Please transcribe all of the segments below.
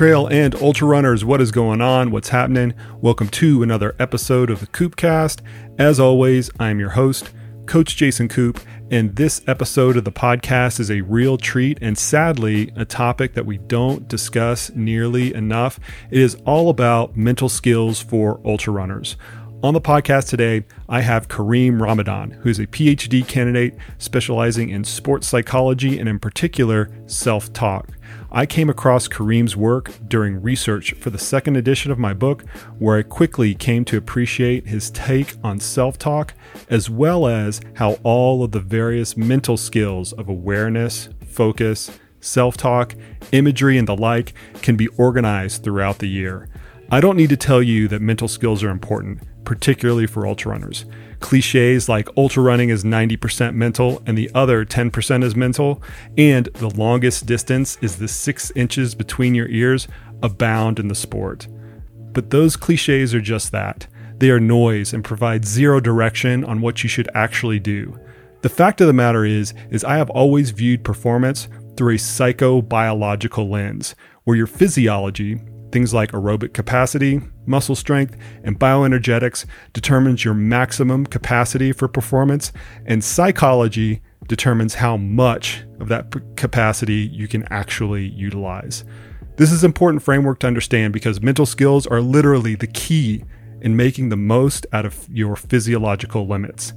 trail and ultra runners, what is going on? What's happening? Welcome to another episode of the Koopcast. As always, I'm your host, Coach Jason Koop, and this episode of the podcast is a real treat and sadly a topic that we don't discuss nearly enough. It is all about mental skills for ultra runners. On the podcast today, I have Karim Ramadan, who is a PhD candidate specializing in sports psychology and, in particular, self talk. I came across Karim's work during research for the second edition of my book, where I quickly came to appreciate his take on self talk, as well as how all of the various mental skills of awareness, focus, self talk, imagery, and the like can be organized throughout the year. I don't need to tell you that mental skills are important particularly for ultra runners. Cliches like ultra running is 90% mental and the other 10% is mental, and the longest distance is the six inches between your ears abound in the sport. But those cliches are just that. They are noise and provide zero direction on what you should actually do. The fact of the matter is is I have always viewed performance through a psychobiological lens, where your physiology, Things like aerobic capacity, muscle strength, and bioenergetics determines your maximum capacity for performance, and psychology determines how much of that capacity you can actually utilize. This is an important framework to understand because mental skills are literally the key in making the most out of your physiological limits.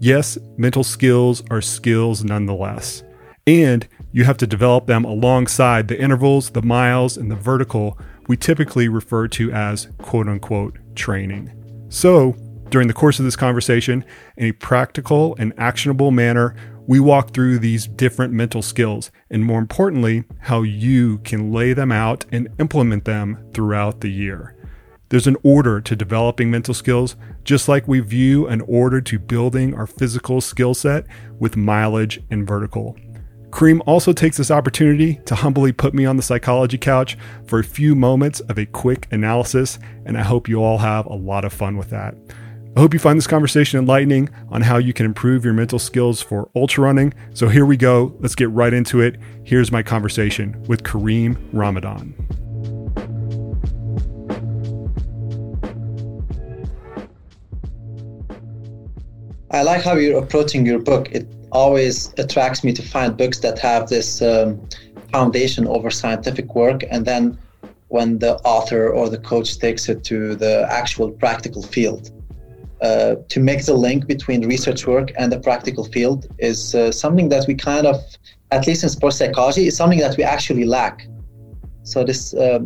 Yes, mental skills are skills nonetheless. And you have to develop them alongside the intervals, the miles, and the vertical we typically refer to as quote unquote training. So, during the course of this conversation, in a practical and actionable manner, we walk through these different mental skills and, more importantly, how you can lay them out and implement them throughout the year. There's an order to developing mental skills, just like we view an order to building our physical skill set with mileage and vertical. Karim also takes this opportunity to humbly put me on the psychology couch for a few moments of a quick analysis, and I hope you all have a lot of fun with that. I hope you find this conversation enlightening on how you can improve your mental skills for ultra running. So here we go. Let's get right into it. Here's my conversation with Karim Ramadan. I like how you're approaching your book. It always attracts me to find books that have this um, foundation over scientific work. And then when the author or the coach takes it to the actual practical field uh, to make the link between research work and the practical field is uh, something that we kind of at least in sports psychology is something that we actually lack. So this uh,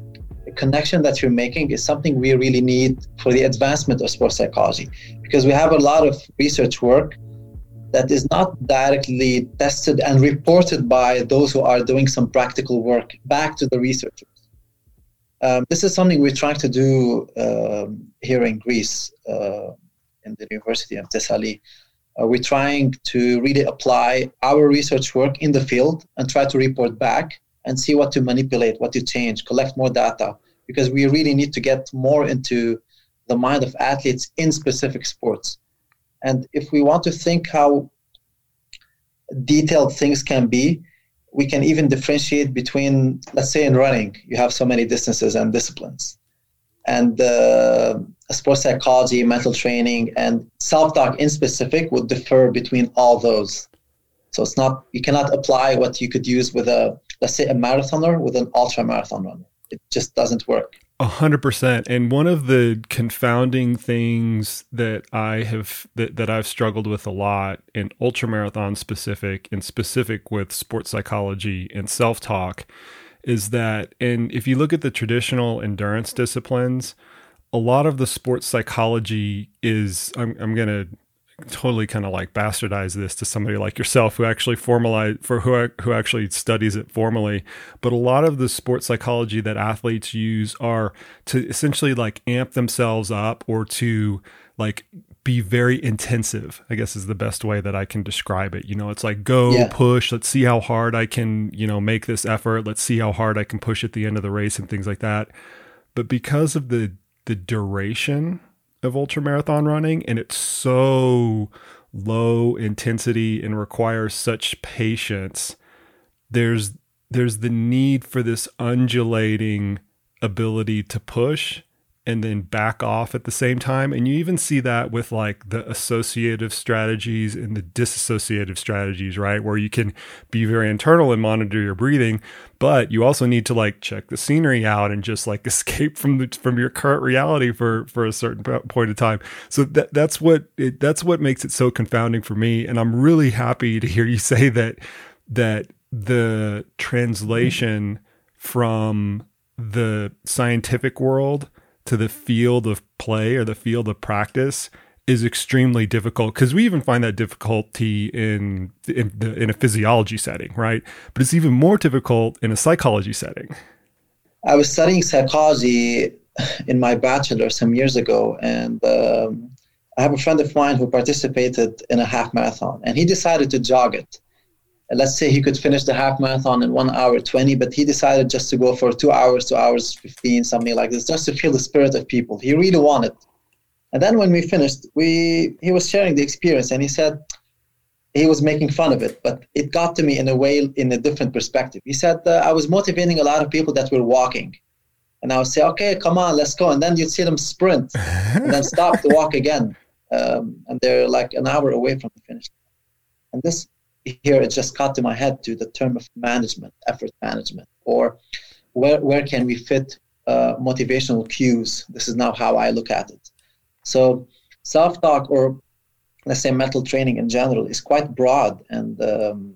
connection that you're making is something we really need for the advancement of sports psychology because we have a lot of research work that is not directly tested and reported by those who are doing some practical work back to the researchers. Um, this is something we're trying to do um, here in Greece, uh, in the University of Thessaly. Uh, we're trying to really apply our research work in the field and try to report back and see what to manipulate, what to change, collect more data, because we really need to get more into the mind of athletes in specific sports. And if we want to think how detailed things can be, we can even differentiate between, let's say, in running, you have so many distances and disciplines. And uh, sports psychology, mental training, and self talk in specific would differ between all those. So it's not, you cannot apply what you could use with a, let's say, a marathoner with an ultra marathon runner. It just doesn't work. A hundred percent. And one of the confounding things that I have that, that I've struggled with a lot in ultramarathon specific and specific with sports psychology and self talk is that and if you look at the traditional endurance disciplines, a lot of the sports psychology is I'm I'm gonna totally kind of like bastardize this to somebody like yourself who actually formalize for who who actually studies it formally. But a lot of the sports psychology that athletes use are to essentially like amp themselves up or to like be very intensive i guess is the best way that i can describe it. You know it's like go yeah. push let's see how hard i can you know make this effort let's see how hard i can push at the end of the race and things like that. But because of the the duration of ultra marathon running and it's so low intensity and requires such patience. There's there's the need for this undulating ability to push and then back off at the same time. And you even see that with like the associative strategies and the disassociative strategies, right? Where you can be very internal and monitor your breathing, but you also need to like check the scenery out and just like escape from the from your current reality for for a certain point of time. So that that's what it, that's what makes it so confounding for me. And I'm really happy to hear you say that that the translation from the scientific world to the field of play or the field of practice is extremely difficult because we even find that difficulty in in, the, in, a physiology setting, right? But it's even more difficult in a psychology setting. I was studying psychology in my bachelor some years ago, and um, I have a friend of mine who participated in a half marathon, and he decided to jog it let's say he could finish the half marathon in one hour 20 but he decided just to go for two hours two hours 15 something like this just to feel the spirit of people. He really wanted. And then when we finished we he was sharing the experience and he said he was making fun of it but it got to me in a way in a different perspective. He said uh, i was motivating a lot of people that were walking. And i would say okay come on let's go. And then you'd see them sprint and then stop to walk again um, and they're like an hour away from the finish and this here it just caught to my head to the term of management, effort management, or where, where can we fit uh, motivational cues? This is now how I look at it. So self-talk or let's say mental training in general is quite broad and um,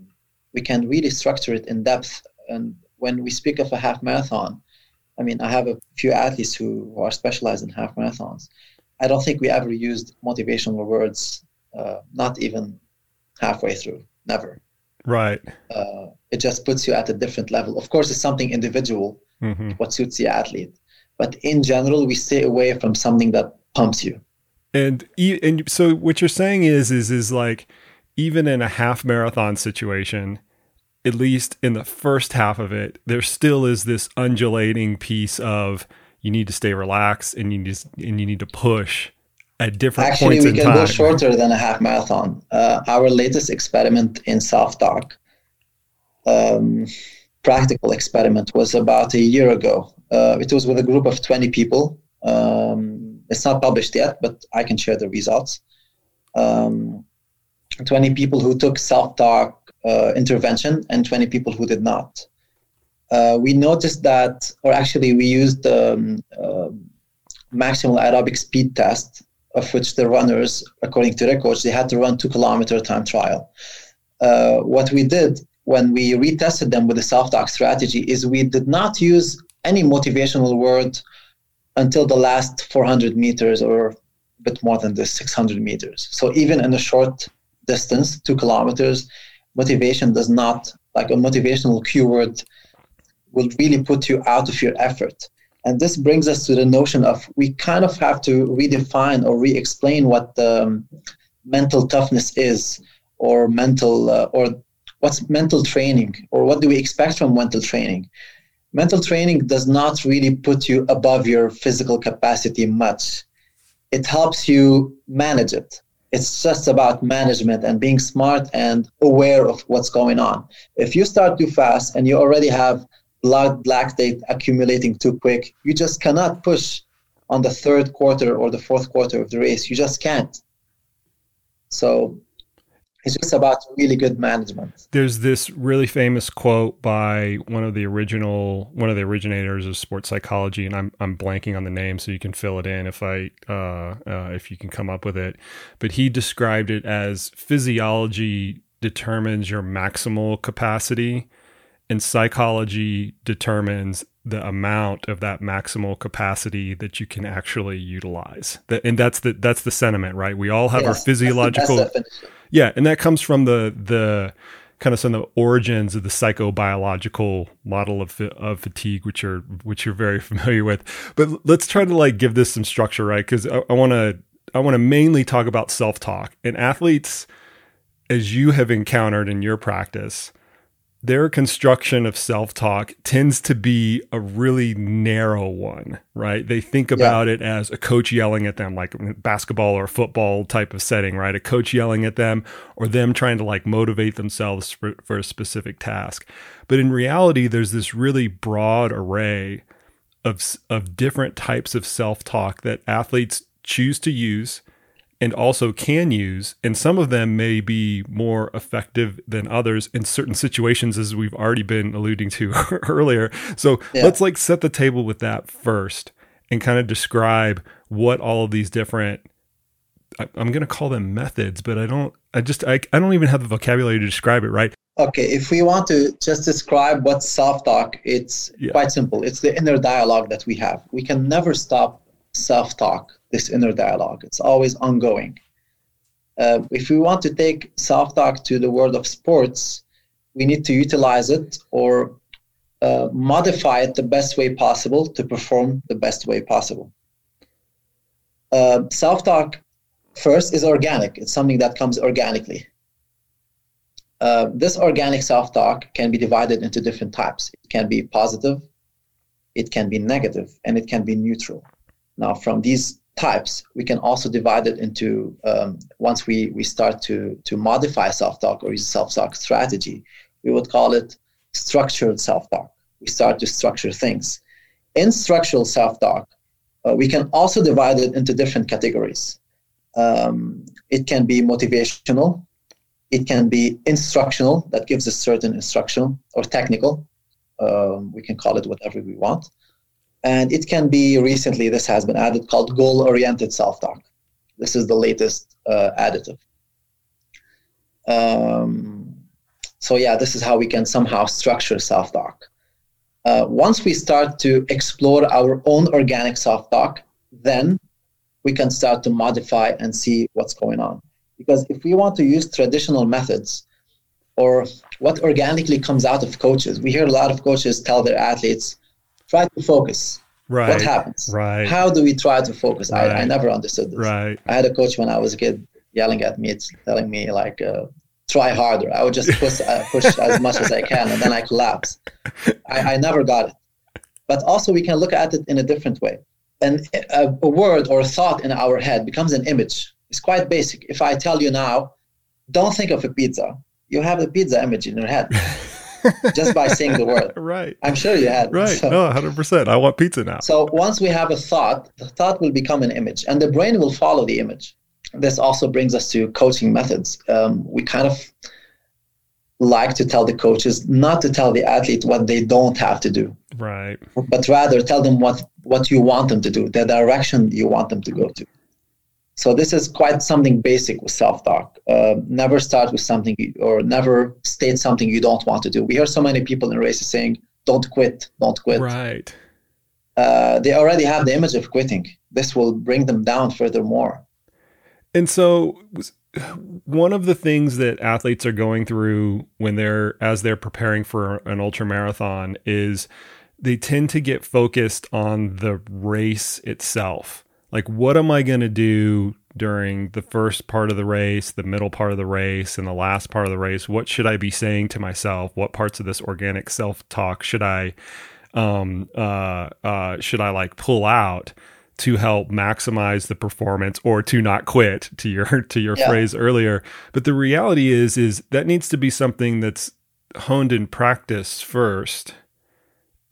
we can really structure it in depth. And when we speak of a half marathon, I mean, I have a few athletes who, who are specialized in half marathons. I don't think we ever used motivational words, uh, not even halfway through never. Right. Uh, it just puts you at a different level. Of course, it's something individual, mm-hmm. what suits the athlete. But in general, we stay away from something that pumps you. And and so what you're saying is is is like even in a half marathon situation, at least in the first half of it, there still is this undulating piece of you need to stay relaxed and you need to, and you need to push at different Actually, we can time. go shorter than a half marathon. Uh, our latest experiment in self-talk, um, practical experiment, was about a year ago. Uh, it was with a group of 20 people. Um, it's not published yet, but I can share the results. Um, 20 people who took self-talk uh, intervention and 20 people who did not. Uh, we noticed that, or actually, we used the um, uh, maximal aerobic speed test of which the runners, according to their coach, they had to run two kilometer time trial. Uh, what we did when we retested them with the self-talk strategy is we did not use any motivational word until the last 400 meters or a bit more than the 600 meters. So even in a short distance, two kilometers, motivation does not, like a motivational keyword, will really put you out of your effort. And this brings us to the notion of we kind of have to redefine or re explain what um, mental toughness is, or mental, uh, or what's mental training, or what do we expect from mental training. Mental training does not really put you above your physical capacity much. It helps you manage it. It's just about management and being smart and aware of what's going on. If you start too fast and you already have blood lactate accumulating too quick. You just cannot push on the third quarter or the fourth quarter of the race. You just can't. So it's just about really good management. There's this really famous quote by one of the original, one of the originators of sports psychology, and I'm I'm blanking on the name, so you can fill it in if I uh, uh, if you can come up with it. But he described it as physiology determines your maximal capacity and psychology determines the amount of that maximal capacity that you can actually utilize. that, and that's the that's the sentiment, right? We all have yes, our physiological Yeah, and that comes from the the kind of some of the origins of the psychobiological model of of fatigue, which are which you're very familiar with. But let's try to like give this some structure, right? Because I want to I want to mainly talk about self talk and athletes, as you have encountered in your practice their construction of self talk tends to be a really narrow one, right? They think about yeah. it as a coach yelling at them, like basketball or football type of setting, right? A coach yelling at them or them trying to like motivate themselves for, for a specific task. But in reality, there's this really broad array of of different types of self talk that athletes choose to use and also can use and some of them may be more effective than others in certain situations as we've already been alluding to earlier. So yeah. let's like set the table with that first and kind of describe what all of these different I, am going to call them methods but i don't i just I, I don't even have the vocabulary to describe it right? Okay if we want to just describe what self-talk it's yeah. quite simple. It's the inner dialogue that we have. We can never stop self-talk this inner dialogue. It's always ongoing. Uh, if we want to take self talk to the world of sports, we need to utilize it or uh, modify it the best way possible to perform the best way possible. Uh, self talk, first, is organic, it's something that comes organically. Uh, this organic self talk can be divided into different types. It can be positive, it can be negative, and it can be neutral. Now, from these types, we can also divide it into um, once we, we start to, to modify self talk or use self talk strategy, we would call it structured self talk. We start to structure things. In structural self talk, uh, we can also divide it into different categories. Um, it can be motivational, it can be instructional, that gives a certain instruction, or technical. Um, we can call it whatever we want. And it can be recently, this has been added called goal oriented self talk. This is the latest uh, additive. Um, so, yeah, this is how we can somehow structure self talk. Uh, once we start to explore our own organic self talk, then we can start to modify and see what's going on. Because if we want to use traditional methods or what organically comes out of coaches, we hear a lot of coaches tell their athletes, try to focus. Right. What happens? Right. How do we try to focus? Right. I, I never understood this. Right. I had a coach when I was a kid yelling at me, telling me like, uh, try harder. I would just push, uh, push as much as I can, and then I collapse. I, I never got it. But also, we can look at it in a different way. And a, a word or a thought in our head becomes an image. It's quite basic. If I tell you now, don't think of a pizza, you have a pizza image in your head. just by saying the word. Right. I'm sure you had. Right. So, no, 100%. I want pizza now. So once we have a thought, the thought will become an image and the brain will follow the image. This also brings us to coaching methods. Um, we kind of like to tell the coaches not to tell the athlete what they don't have to do. Right. But rather tell them what, what you want them to do, the direction you want them to go to. So this is quite something basic with self-talk. Uh, never start with something or never state something you don't want to do. We hear so many people in races saying, "Don't quit, don't quit." Right. Uh, they already have the image of quitting. This will bring them down furthermore. And so, one of the things that athletes are going through when they're as they're preparing for an ultra marathon is they tend to get focused on the race itself like what am I going to do during the first part of the race, the middle part of the race, and the last part of the race? What should I be saying to myself? What parts of this organic self talk should I um uh uh should I like pull out to help maximize the performance or to not quit to your to your yeah. phrase earlier. But the reality is is that needs to be something that's honed in practice first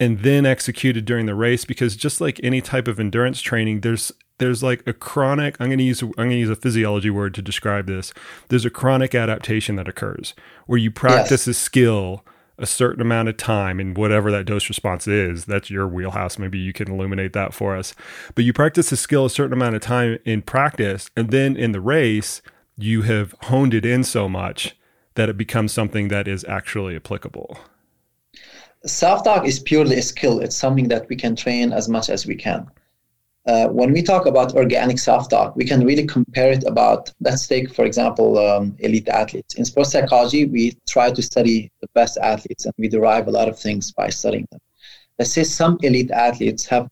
and then executed during the race because just like any type of endurance training there's there's like a chronic i'm going to use i'm going to use a physiology word to describe this. There's a chronic adaptation that occurs where you practice yes. a skill a certain amount of time and whatever that dose response is. That's your wheelhouse. Maybe you can illuminate that for us. But you practice a skill a certain amount of time in practice and then in the race you have honed it in so much that it becomes something that is actually applicable. Self-talk is purely a skill. It's something that we can train as much as we can uh, when we talk about organic self-talk, we can really compare it about, let's take, for example, um, elite athletes. In sports psychology, we try to study the best athletes and we derive a lot of things by studying them. Let's say some elite athletes have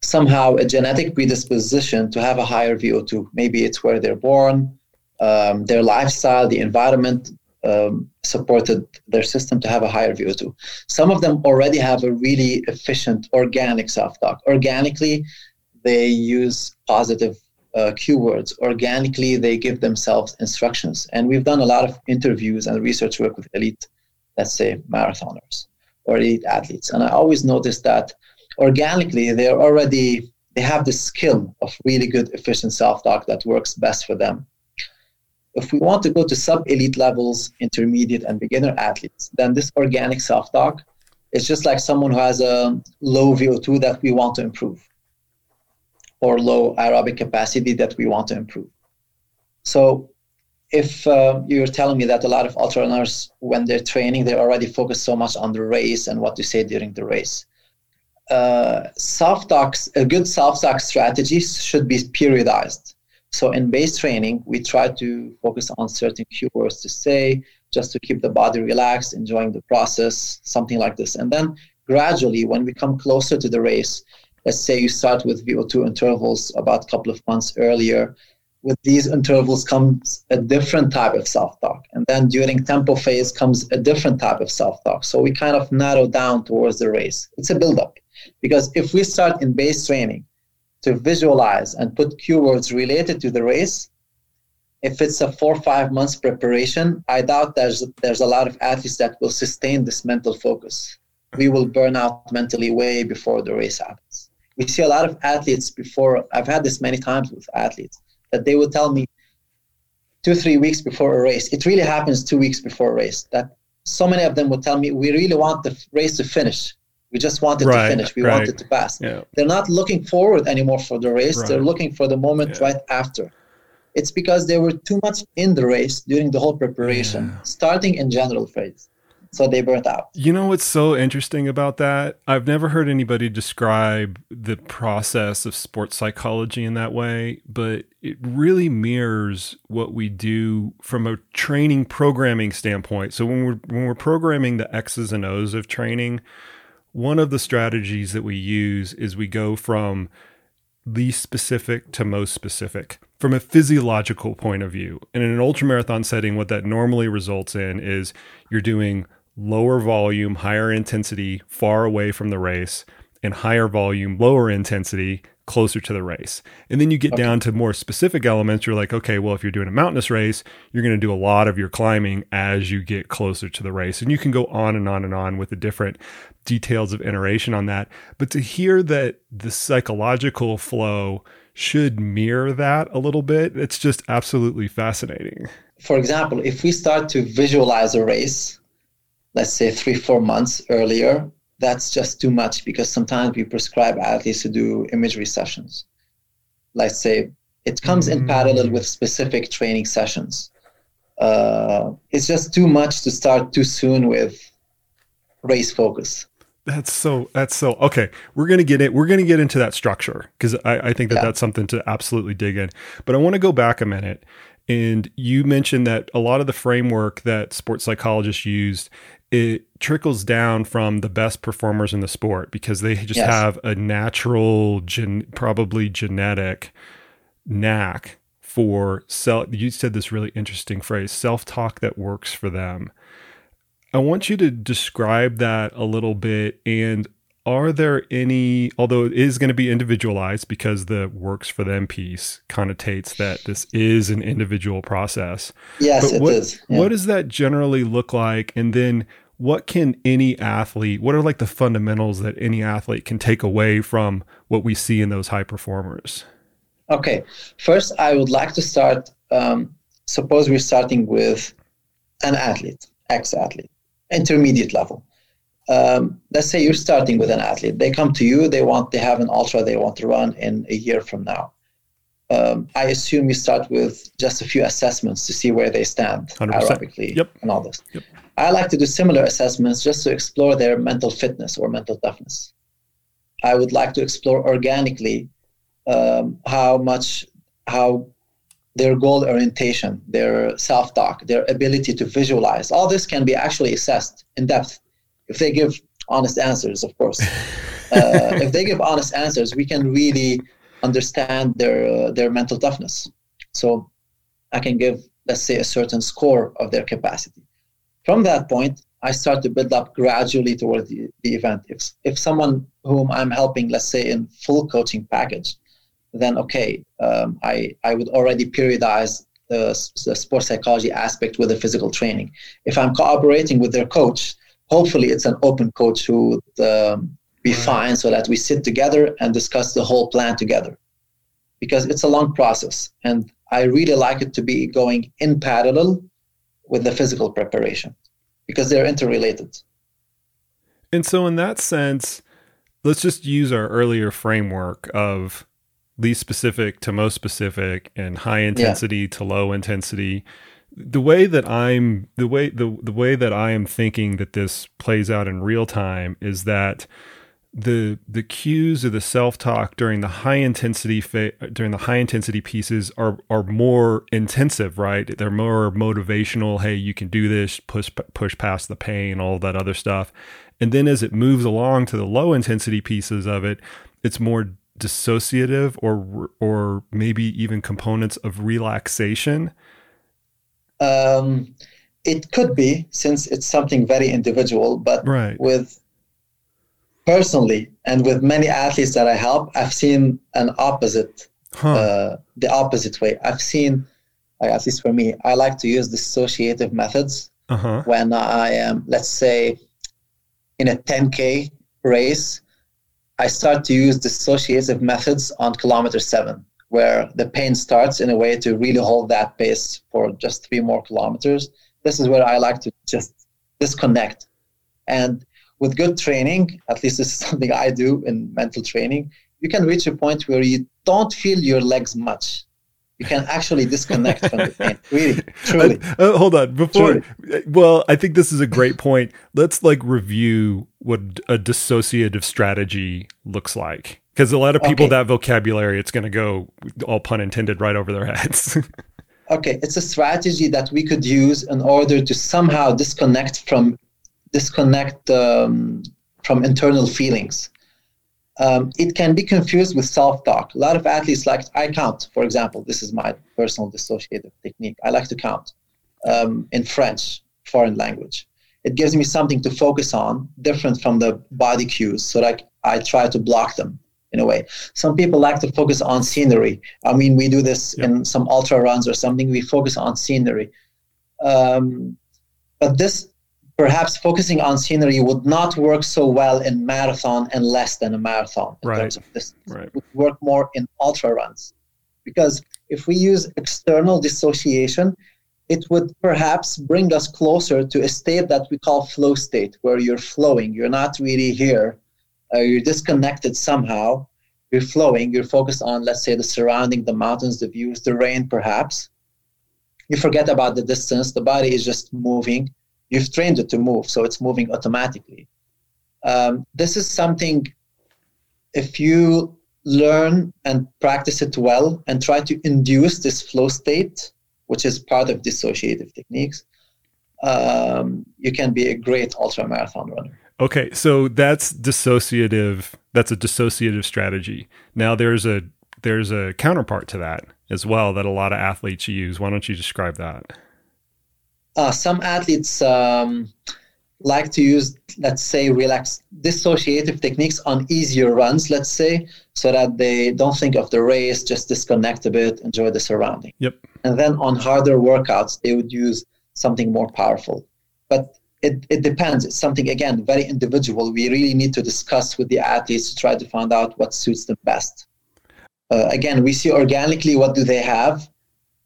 somehow a genetic predisposition to have a higher VO2. Maybe it's where they're born, um, their lifestyle, the environment um, supported their system to have a higher VO2. Some of them already have a really efficient organic self-talk. Organically, they use positive uh, keywords. Organically, they give themselves instructions. And we've done a lot of interviews and research work with elite, let's say, marathoners or elite athletes. And I always notice that organically they're already they have the skill of really good efficient self-talk that works best for them if we want to go to sub elite levels intermediate and beginner athletes then this organic self-talk is just like someone who has a low vo2 that we want to improve or low aerobic capacity that we want to improve so if uh, you're telling me that a lot of ultra runners when they're training they already focus so much on the race and what to say during the race uh, self talks, a good self talk strategy should be periodized. So in base training, we try to focus on certain keywords to say, just to keep the body relaxed, enjoying the process, something like this. And then gradually, when we come closer to the race, let's say you start with VO2 intervals about a couple of months earlier. With these intervals comes a different type of self-talk. And then during tempo phase comes a different type of self-talk. So we kind of narrow down towards the race. It's a build-up. Because if we start in base training to visualize and put keywords related to the race, if it's a four five months preparation, I doubt there's there's a lot of athletes that will sustain this mental focus. We will burn out mentally way before the race happens. We see a lot of athletes before. I've had this many times with athletes that they will tell me two three weeks before a race. It really happens two weeks before a race. That so many of them will tell me we really want the race to finish we just wanted right, to finish. We right. wanted to pass. Yeah. They're not looking forward anymore for the race. Right. They're looking for the moment yeah. right after. It's because they were too much in the race during the whole preparation, yeah. starting in general phase. So they burnt out. You know what's so interesting about that? I've never heard anybody describe the process of sports psychology in that way, but it really mirrors what we do from a training programming standpoint. So when we're when we're programming the X's and O's of training, one of the strategies that we use is we go from least specific to most specific from a physiological point of view. And in an ultramarathon setting, what that normally results in is you're doing lower volume, higher intensity, far away from the race, and higher volume, lower intensity, closer to the race. And then you get okay. down to more specific elements. You're like, okay, well, if you're doing a mountainous race, you're going to do a lot of your climbing as you get closer to the race. And you can go on and on and on with the different details of iteration on that. But to hear that the psychological flow should mirror that a little bit, it's just absolutely fascinating. For example, if we start to visualize a race, let's say three, four months earlier, that's just too much because sometimes we prescribe athletes to do imagery sessions. Let's say it comes mm-hmm. in parallel with specific training sessions. Uh, it's just too much to start too soon with race focus. That's so. That's so. Okay, we're gonna get it. We're gonna get into that structure because I, I, think that yeah. that's something to absolutely dig in. But I want to go back a minute, and you mentioned that a lot of the framework that sports psychologists used it trickles down from the best performers in the sport because they just yes. have a natural, gen, probably genetic knack for self. You said this really interesting phrase self talk that works for them. I want you to describe that a little bit. And are there any, although it is going to be individualized because the works for them piece connotates that this is an individual process. Yes, but what, it is. Yeah. What does that generally look like? And then what can any athlete what are like the fundamentals that any athlete can take away from what we see in those high performers okay first i would like to start um, suppose we're starting with an athlete ex athlete intermediate level um, let's say you're starting with an athlete they come to you they want they have an ultra they want to run in a year from now um, I assume you start with just a few assessments to see where they stand 100%. aerobically yep. and all this. Yep. I like to do similar assessments just to explore their mental fitness or mental toughness. I would like to explore organically um, how much, how their goal orientation, their self talk, their ability to visualize, all this can be actually assessed in depth if they give honest answers, of course. uh, if they give honest answers, we can really understand their uh, their mental toughness. So I can give, let's say, a certain score of their capacity. From that point, I start to build up gradually toward the, the event. If, if someone whom I'm helping, let's say in full coaching package, then okay, um, I, I would already periodize the, the sports psychology aspect with the physical training. If I'm cooperating with their coach, hopefully it's an open coach who um, be right. fine so that we sit together and discuss the whole plan together because it's a long process and i really like it to be going in parallel with the physical preparation because they're interrelated and so in that sense let's just use our earlier framework of least specific to most specific and high intensity yeah. to low intensity the way that i'm the way the, the way that i am thinking that this plays out in real time is that the the cues or the self talk during the high intensity fa- during the high intensity pieces are are more intensive, right? They're more motivational. Hey, you can do this. Push push past the pain, all that other stuff. And then as it moves along to the low intensity pieces of it, it's more dissociative or or maybe even components of relaxation. Um, it could be since it's something very individual, but right. with personally and with many athletes that I help, I've seen an opposite, huh. uh, the opposite way. I've seen, like, at least for me, I like to use dissociative methods uh-huh. when I am, let's say, in a 10K race. I start to use dissociative methods on kilometer seven, where the pain starts in a way to really hold that pace for just three more kilometers. This is where I like to just disconnect. And with good training, at least this is something I do in mental training, you can reach a point where you don't feel your legs much. You can actually disconnect from the pain. Really, truly. Uh, uh, hold on. Before, truly. well, I think this is a great point. Let's like review what a dissociative strategy looks like. Because a lot of people, okay. that vocabulary, it's going to go, all pun intended, right over their heads. okay, it's a strategy that we could use in order to somehow disconnect from disconnect um, from internal feelings. Um, it can be confused with self-talk. A lot of athletes like I count, for example. This is my personal dissociative technique. I like to count um, in French, foreign language. It gives me something to focus on, different from the body cues. So like I try to block them in a way. Some people like to focus on scenery. I mean, we do this yep. in some ultra runs or something. We focus on scenery. Um, but this perhaps focusing on scenery would not work so well in marathon and less than a marathon in right. terms of distance. Right. It would work more in ultra runs. Because if we use external dissociation, it would perhaps bring us closer to a state that we call flow state, where you're flowing. You're not really here. Uh, you're disconnected somehow. You're flowing. You're focused on, let's say, the surrounding, the mountains, the views, the rain, perhaps. You forget about the distance. The body is just moving you've trained it to move, so it's moving automatically. Um, this is something, if you learn and practice it well and try to induce this flow state, which is part of dissociative techniques, um, you can be a great ultra marathon runner. Okay, so that's dissociative. That's a dissociative strategy. Now there's a there's a counterpart to that as well that a lot of athletes use. Why don't you describe that? Uh, some athletes um, like to use, let's say, relax dissociative techniques on easier runs, let's say, so that they don't think of the race, just disconnect a bit, enjoy the surrounding. Yep. And then on harder workouts, they would use something more powerful. But it, it depends. It's something, again, very individual. We really need to discuss with the athletes to try to find out what suits them best. Uh, again, we see organically what do they have,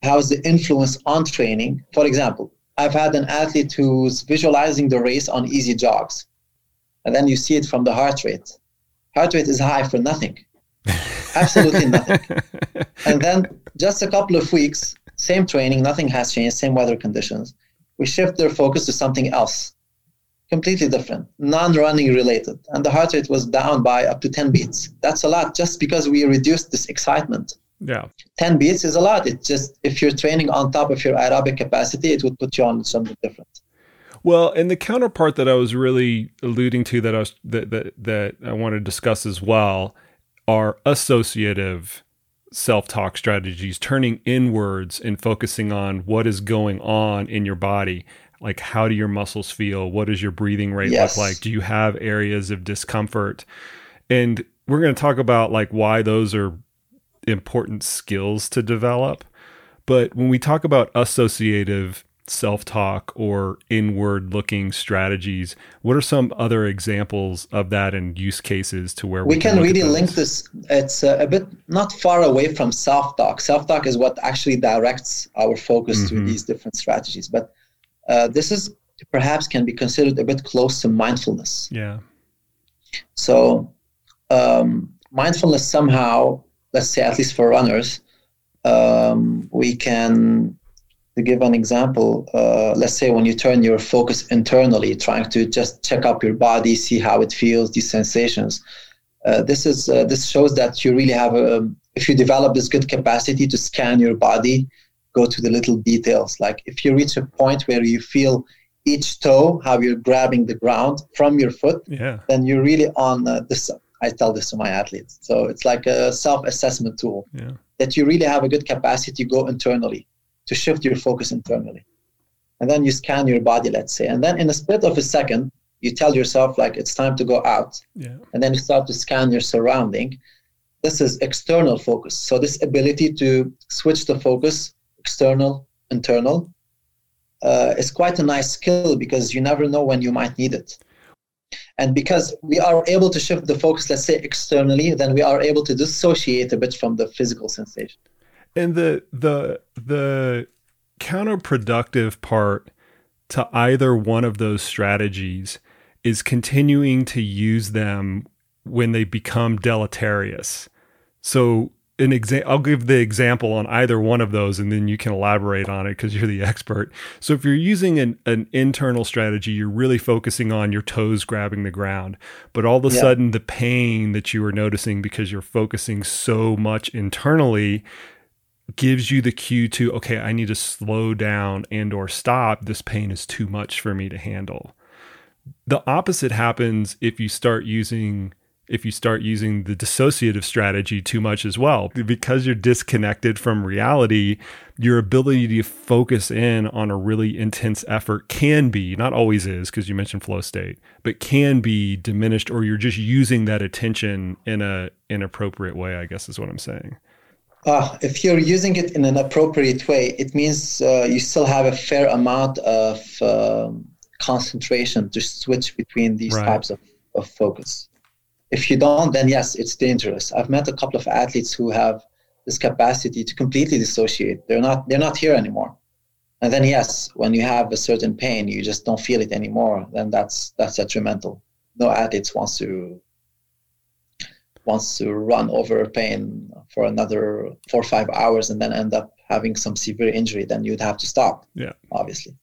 how's the influence on training. For example, I've had an athlete who's visualizing the race on easy jogs. And then you see it from the heart rate. Heart rate is high for nothing. Absolutely nothing. And then just a couple of weeks, same training, nothing has changed, same weather conditions. We shift their focus to something else, completely different, non running related. And the heart rate was down by up to 10 beats. That's a lot just because we reduced this excitement. Yeah. 10 beats is a lot. It's just if you're training on top of your aerobic capacity, it would put you on something different. Well, and the counterpart that I was really alluding to that I was that that, that I want to discuss as well are associative self-talk strategies, turning inwards and focusing on what is going on in your body. Like how do your muscles feel? What does your breathing rate yes. look like? Do you have areas of discomfort? And we're going to talk about like why those are important skills to develop. But when we talk about associative self talk or inward looking strategies. What are some other examples of that and use cases to where we, we can, can really link this? It's a, a bit not far away from self talk. Self talk is what actually directs our focus mm-hmm. to these different strategies. But uh, this is perhaps can be considered a bit close to mindfulness. Yeah. So, um, mindfulness somehow, let's say, at least for runners, um, we can to give an example, uh, let's say when you turn your focus internally, trying to just check up your body, see how it feels, these sensations. Uh, this is uh, this shows that you really have a. If you develop this good capacity to scan your body, go to the little details. Like if you reach a point where you feel each toe, how you're grabbing the ground from your foot, yeah. then you're really on uh, this. I tell this to my athletes. So it's like a self-assessment tool yeah. that you really have a good capacity to go internally to shift your focus internally. And then you scan your body, let's say. And then in a split of a second, you tell yourself, like, it's time to go out. Yeah. And then you start to scan your surrounding. This is external focus. So, this ability to switch the focus, external, internal, uh, is quite a nice skill because you never know when you might need it. And because we are able to shift the focus, let's say externally, then we are able to dissociate a bit from the physical sensation and the the the counterproductive part to either one of those strategies is continuing to use them when they become deleterious. So an example I'll give the example on either one of those and then you can elaborate on it because you're the expert. So if you're using an, an internal strategy, you're really focusing on your toes grabbing the ground. But all of a yeah. sudden the pain that you are noticing because you're focusing so much internally gives you the cue to okay i need to slow down and or stop this pain is too much for me to handle the opposite happens if you start using if you start using the dissociative strategy too much as well because you're disconnected from reality your ability to focus in on a really intense effort can be not always is because you mentioned flow state but can be diminished or you're just using that attention in a inappropriate way i guess is what i'm saying uh, if you're using it in an appropriate way, it means uh, you still have a fair amount of um, concentration to switch between these right. types of, of focus. If you don't, then yes, it's dangerous. I've met a couple of athletes who have this capacity to completely dissociate. They're not they're not here anymore. And then yes, when you have a certain pain, you just don't feel it anymore. Then that's that's detrimental. No athlete wants to wants to run over pain for another four or five hours and then end up having some severe injury, then you'd have to stop. Yeah, obviously.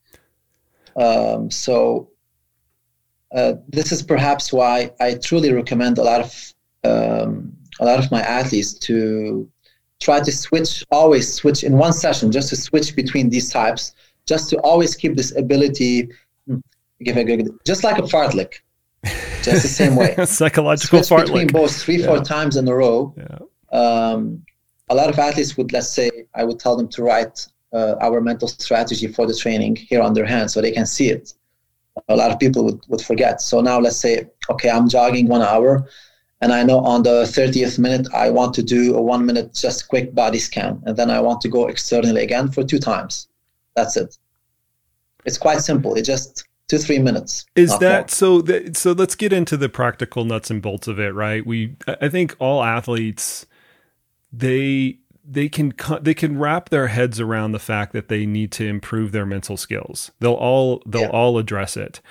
Um, so this is perhaps why I truly recommend a lot of um, a lot of my athletes to try to switch, always switch in one session, just to switch between these types, just to always keep this ability. Hmm, give a good, just like a fartlek just the same way. Psychological Switch between both three, yeah. four times in a row. Yeah. Um, a lot of athletes would, let's say, I would tell them to write uh, our mental strategy for the training here on their hand so they can see it. A lot of people would, would forget. So now let's say, okay, I'm jogging one hour and I know on the 30th minute I want to do a one minute just quick body scan and then I want to go externally again for two times. That's it. It's quite simple. It just two three minutes. Is that more. so? That, so let's get into the practical nuts and bolts of it, right? We, I think all athletes, they they can they can wrap their heads around the fact that they need to improve their mental skills. They'll all they'll yeah. all address it,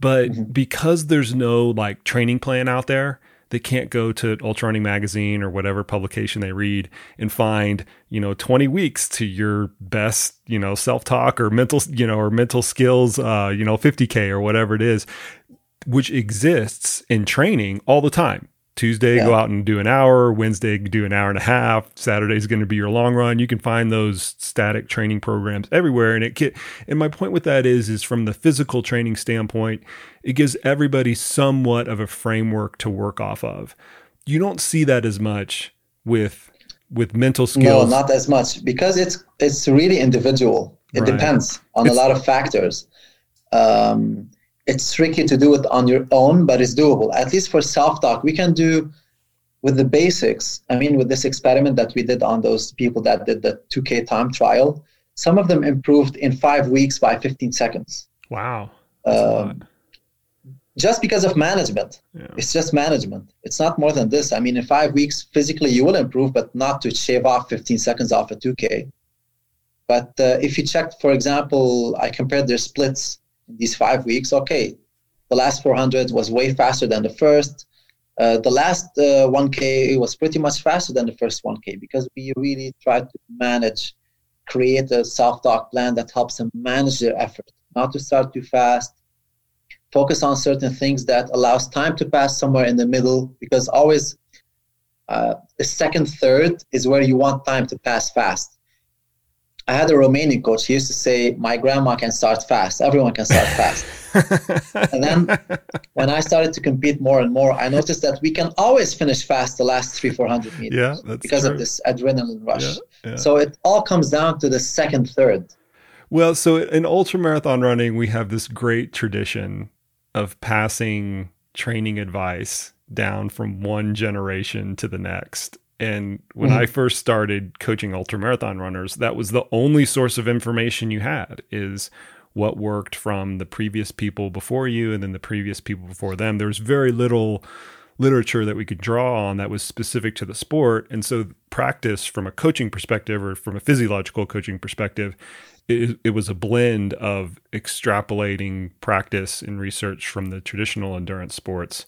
but mm-hmm. because there's no like training plan out there, they can't go to Ultra Running Magazine or whatever publication they read and find, you know, 20 weeks to your best, you know, self-talk or mental, you know, or mental skills, uh, you know, 50K or whatever it is, which exists in training all the time. Tuesday, yeah. go out and do an hour. Wednesday, do an hour and a half. Saturday is going to be your long run. You can find those static training programs everywhere. And it can, and my point with that is, is from the physical training standpoint, it gives everybody somewhat of a framework to work off of. You don't see that as much with with mental skills. No, not as much because it's it's really individual. It right. depends on it's, a lot of factors. Um, it's tricky to do it on your own, but it's doable. At least for self talk, we can do with the basics. I mean, with this experiment that we did on those people that did the 2K time trial, some of them improved in five weeks by 15 seconds. Wow. Um, just because of management. Yeah. It's just management. It's not more than this. I mean, in five weeks, physically you will improve, but not to shave off 15 seconds off a 2K. But uh, if you check, for example, I compared their splits in these five weeks. Okay, the last 400 was way faster than the first. Uh, the last uh, 1K was pretty much faster than the first 1K because we really tried to manage, create a self-talk plan that helps them manage their effort, not to start too fast, focus on certain things that allows time to pass somewhere in the middle because always uh, the second third is where you want time to pass fast I had a Romanian coach. He used to say, "My grandma can start fast. Everyone can start fast." and then, when I started to compete more and more, I noticed that we can always finish fast the last three, four hundred meters. Yeah, because true. of this adrenaline rush. Yeah, yeah. So it all comes down to the second third. Well, so in ultra marathon running, we have this great tradition of passing training advice down from one generation to the next. And when mm-hmm. I first started coaching ultra marathon runners, that was the only source of information you had is what worked from the previous people before you and then the previous people before them. There was very little literature that we could draw on that was specific to the sport. And so practice from a coaching perspective or from a physiological coaching perspective, it, it was a blend of extrapolating practice and research from the traditional endurance sports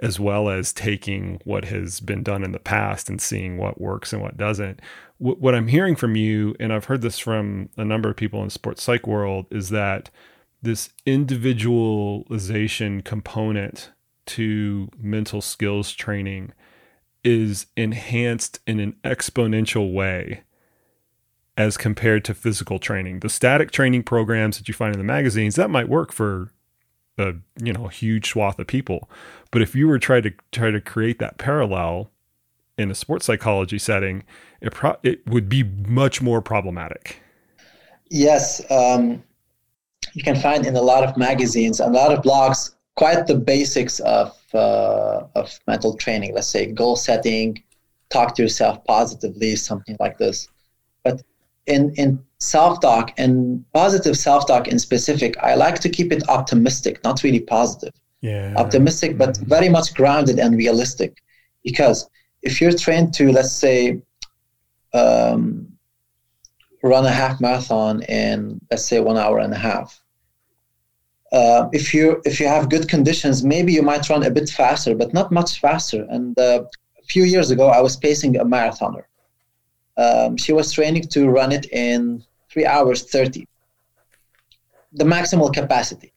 as well as taking what has been done in the past and seeing what works and what doesn't. W- what I'm hearing from you, and I've heard this from a number of people in the sports psych world, is that this individualization component to mental skills training is enhanced in an exponential way as compared to physical training. The static training programs that you find in the magazines that might work for a you know huge swath of people. But if you were trying to try to create that parallel in a sports psychology setting, it pro- it would be much more problematic. Yes, um, you can find in a lot of magazines, a lot of blogs, quite the basics of uh, of mental training. Let's say goal setting, talk to yourself positively, something like this. But in in self-talk and positive self-talk in specific i like to keep it optimistic not really positive. Yeah. Optimistic but mm-hmm. very much grounded and realistic. Because if you're trained to let's say um, run a half marathon in let's say one hour and a half uh, if you if you have good conditions maybe you might run a bit faster but not much faster. And uh, a few years ago i was pacing a marathoner. Um, she was training to run it in three hours 30. The maximal capacity.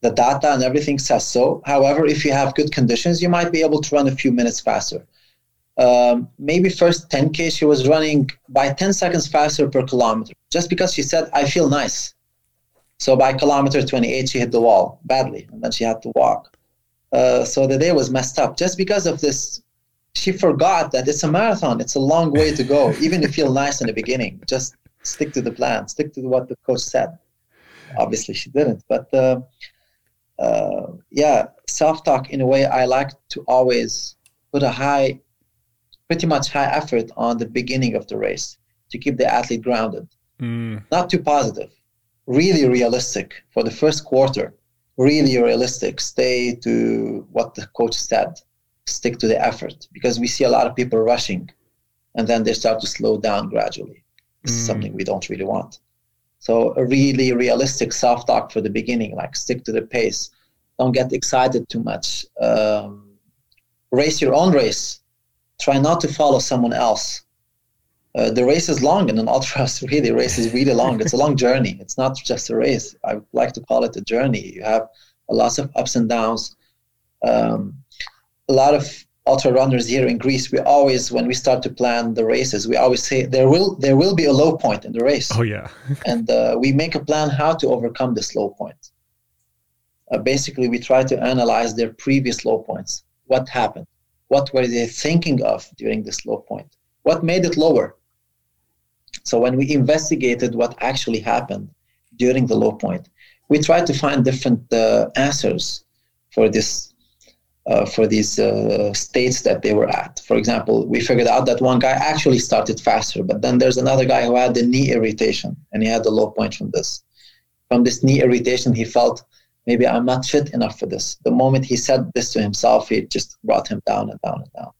The data and everything says so. However, if you have good conditions, you might be able to run a few minutes faster. Um, maybe first 10K, she was running by 10 seconds faster per kilometer, just because she said, I feel nice. So by kilometer 28, she hit the wall badly, and then she had to walk. Uh, so the day was messed up just because of this she forgot that it's a marathon. It's a long way to go. Even if you feel nice in the beginning, just stick to the plan, stick to what the coach said. Obviously, she didn't. But uh, uh, yeah, self talk in a way, I like to always put a high, pretty much high effort on the beginning of the race to keep the athlete grounded. Mm. Not too positive, really realistic for the first quarter. Really realistic. Stay to what the coach said stick to the effort because we see a lot of people rushing and then they start to slow down gradually. This mm. is something we don't really want. So a really realistic self-talk for the beginning, like stick to the pace. Don't get excited too much. Um, race your own race. Try not to follow someone else. Uh, the race is long and an ultra really race is really long. It's a long journey. It's not just a race. I like to call it a journey. You have a lot of ups and downs. Um, a lot of ultra runners here in Greece, we always, when we start to plan the races, we always say there will there will be a low point in the race. Oh yeah. and uh, we make a plan how to overcome this low point. Uh, basically, we try to analyze their previous low points. What happened? What were they thinking of during this low point? What made it lower? So when we investigated what actually happened during the low point, we tried to find different uh, answers for this uh, for these uh, states that they were at. For example, we figured out that one guy actually started faster, but then there's another guy who had the knee irritation and he had the low point from this. From this knee irritation, he felt maybe I'm not fit enough for this. The moment he said this to himself, it just brought him down and down and down.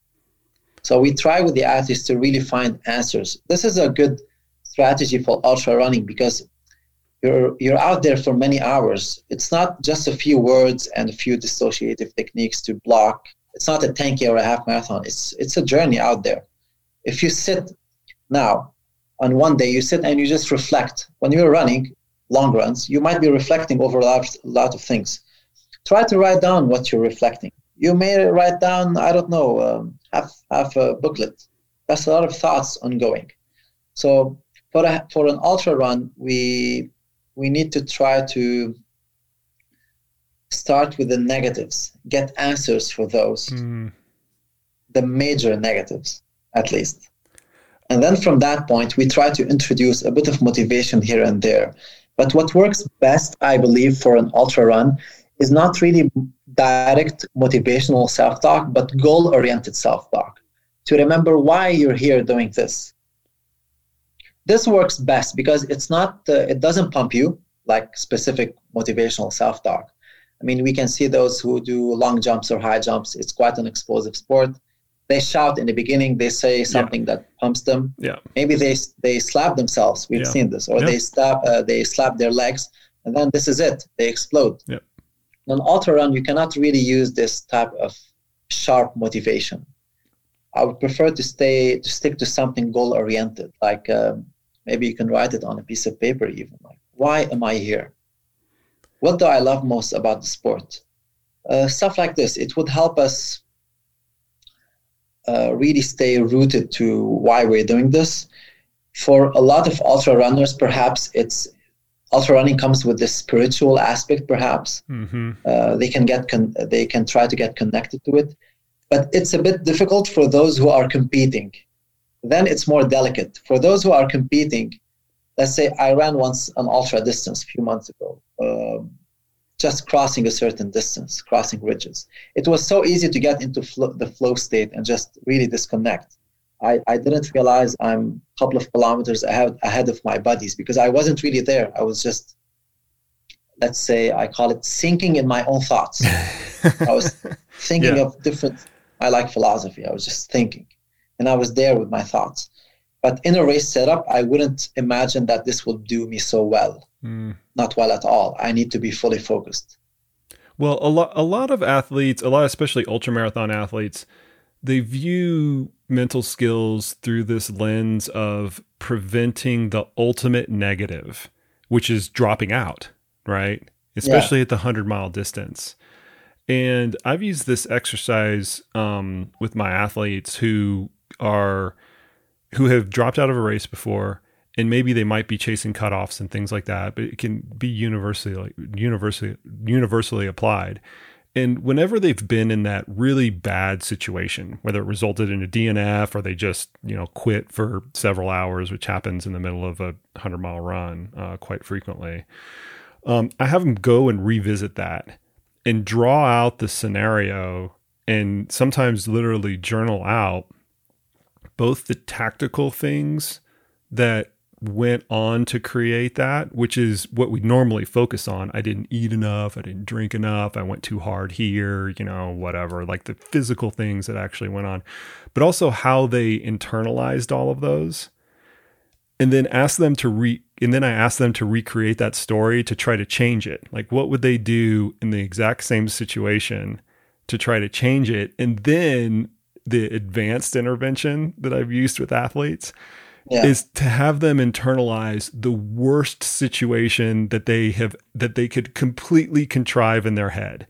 So we try with the athletes to really find answers. This is a good strategy for ultra running because you're you're out there for many hours. It's not just a few words and a few dissociative techniques to block. It's not a 10k or a half marathon. It's it's a journey out there. If you sit now on one day, you sit and you just reflect. When you're running long runs, you might be reflecting over a lot, a lot of things. Try to write down what you're reflecting. You may write down, I don't know, um, half half a booklet. That's a lot of thoughts ongoing. So for a, for an ultra run, we we need to try to start with the negatives, get answers for those, mm. the major negatives, at least. And then from that point, we try to introduce a bit of motivation here and there. But what works best, I believe, for an ultra run is not really direct motivational self talk, but goal oriented self talk. To remember why you're here doing this this works best because it's not uh, it doesn't pump you like specific motivational self-talk. I mean we can see those who do long jumps or high jumps. It's quite an explosive sport. They shout in the beginning they say something yeah. that pumps them. Yeah. Maybe they they slap themselves. We've yeah. seen this. Or yeah. they slap uh, they slap their legs and then this is it. They explode. Yeah. On ultra run you cannot really use this type of sharp motivation. I would prefer to stay to stick to something goal oriented like um, Maybe you can write it on a piece of paper, even like, why am I here? What do I love most about the sport? Uh, stuff like this. It would help us uh, really stay rooted to why we're doing this. For a lot of ultra runners, perhaps it's ultra running comes with this spiritual aspect. Perhaps mm-hmm. uh, they can get con- they can try to get connected to it, but it's a bit difficult for those who are competing then it's more delicate. For those who are competing, let's say I ran once an ultra distance a few months ago, um, just crossing a certain distance, crossing ridges. It was so easy to get into flo- the flow state and just really disconnect. I, I didn't realize I'm a couple of kilometers ahead, ahead of my buddies because I wasn't really there. I was just, let's say, I call it sinking in my own thoughts. I was thinking yeah. of different, I like philosophy. I was just thinking and I was there with my thoughts. But in a race setup, I wouldn't imagine that this will do me so well. Mm. Not well at all. I need to be fully focused. Well, a lot, a lot of athletes, a lot, especially ultramarathon athletes, they view mental skills through this lens of preventing the ultimate negative, which is dropping out, right? Especially yeah. at the 100 mile distance. And I've used this exercise um, with my athletes who are who have dropped out of a race before and maybe they might be chasing cutoffs and things like that, but it can be universally universally universally applied. And whenever they've been in that really bad situation, whether it resulted in a DNF or they just you know quit for several hours, which happens in the middle of a hundred mile run uh, quite frequently, um, I have them go and revisit that and draw out the scenario and sometimes literally journal out both the tactical things that went on to create that, which is what we normally focus on. I didn't eat enough, I didn't drink enough, I went too hard here, you know, whatever, like the physical things that actually went on, but also how they internalized all of those. And then ask them to re and then I asked them to recreate that story to try to change it. Like what would they do in the exact same situation to try to change it? And then the advanced intervention that I've used with athletes yeah. is to have them internalize the worst situation that they have that they could completely contrive in their head.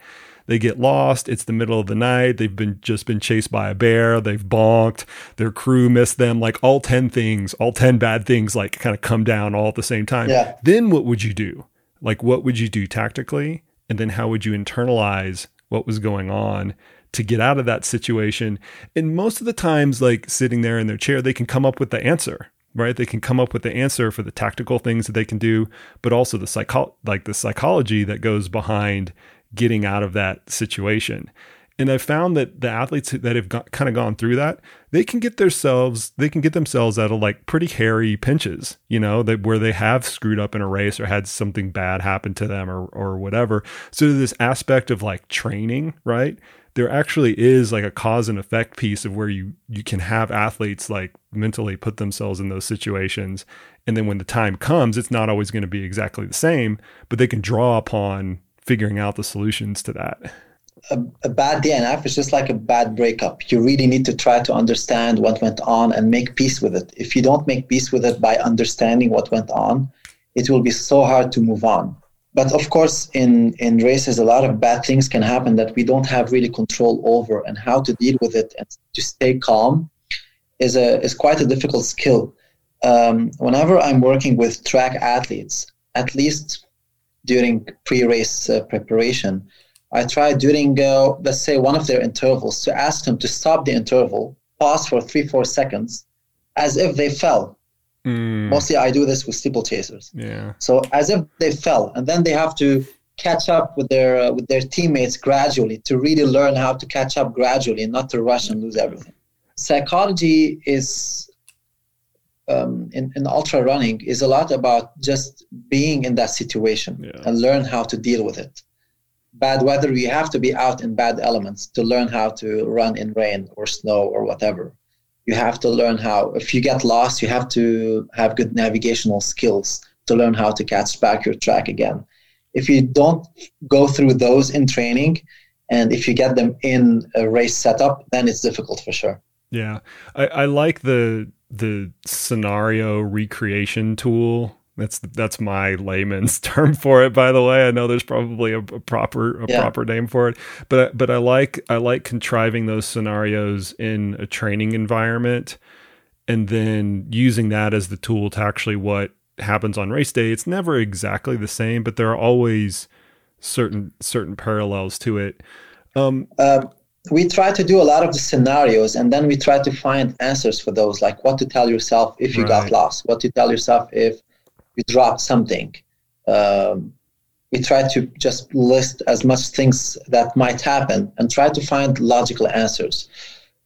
They get lost. It's the middle of the night. They've been just been chased by a bear. They've bonked. Their crew missed them. Like all 10 things, all 10 bad things, like kind of come down all at the same time. Yeah. Then what would you do? Like, what would you do tactically? And then how would you internalize what was going on to get out of that situation. And most of the times, like sitting there in their chair, they can come up with the answer, right? They can come up with the answer for the tactical things that they can do, but also the psycho like the psychology that goes behind getting out of that situation. And I found that the athletes that have got, kind of gone through that, they can get themselves, they can get themselves out of like pretty hairy pinches, you know, that where they have screwed up in a race or had something bad happen to them or or whatever. So this aspect of like training, right? There actually is like a cause and effect piece of where you you can have athletes like mentally put themselves in those situations, and then when the time comes, it's not always going to be exactly the same, but they can draw upon figuring out the solutions to that a, a, bad DNF is just like a bad breakup. You really need to try to understand what went on and make peace with it. If you don't make peace with it by understanding what went on, it will be so hard to move on. But of course, in, in races, a lot of bad things can happen that we don't have really control over, and how to deal with it and to stay calm is a is quite a difficult skill. Um, whenever I'm working with track athletes, at least during pre-race uh, preparation, I try during, uh, let's say, one of their intervals to ask them to stop the interval, pause for three, four seconds, as if they fell. Mm. Mostly, I do this with steeplechasers. Yeah. So as if they fell, and then they have to catch up with their uh, with their teammates gradually to really learn how to catch up gradually, and not to rush and lose everything. Psychology is um, in, in ultra running is a lot about just being in that situation yeah. and learn how to deal with it bad weather, you have to be out in bad elements to learn how to run in rain or snow or whatever. You have to learn how, if you get lost, you have to have good navigational skills to learn how to catch back your track again. If you don't go through those in training, and if you get them in a race setup, then it's difficult for sure. Yeah, I, I like the the scenario recreation tool that's that's my layman's term for it. By the way, I know there's probably a, a proper a yeah. proper name for it, but but I like I like contriving those scenarios in a training environment, and then using that as the tool to actually what happens on race day. It's never exactly the same, but there are always certain certain parallels to it. Um, uh, we try to do a lot of the scenarios, and then we try to find answers for those, like what to tell yourself if you right. got lost, what to tell yourself if we drop something. Um, we try to just list as much things that might happen and try to find logical answers.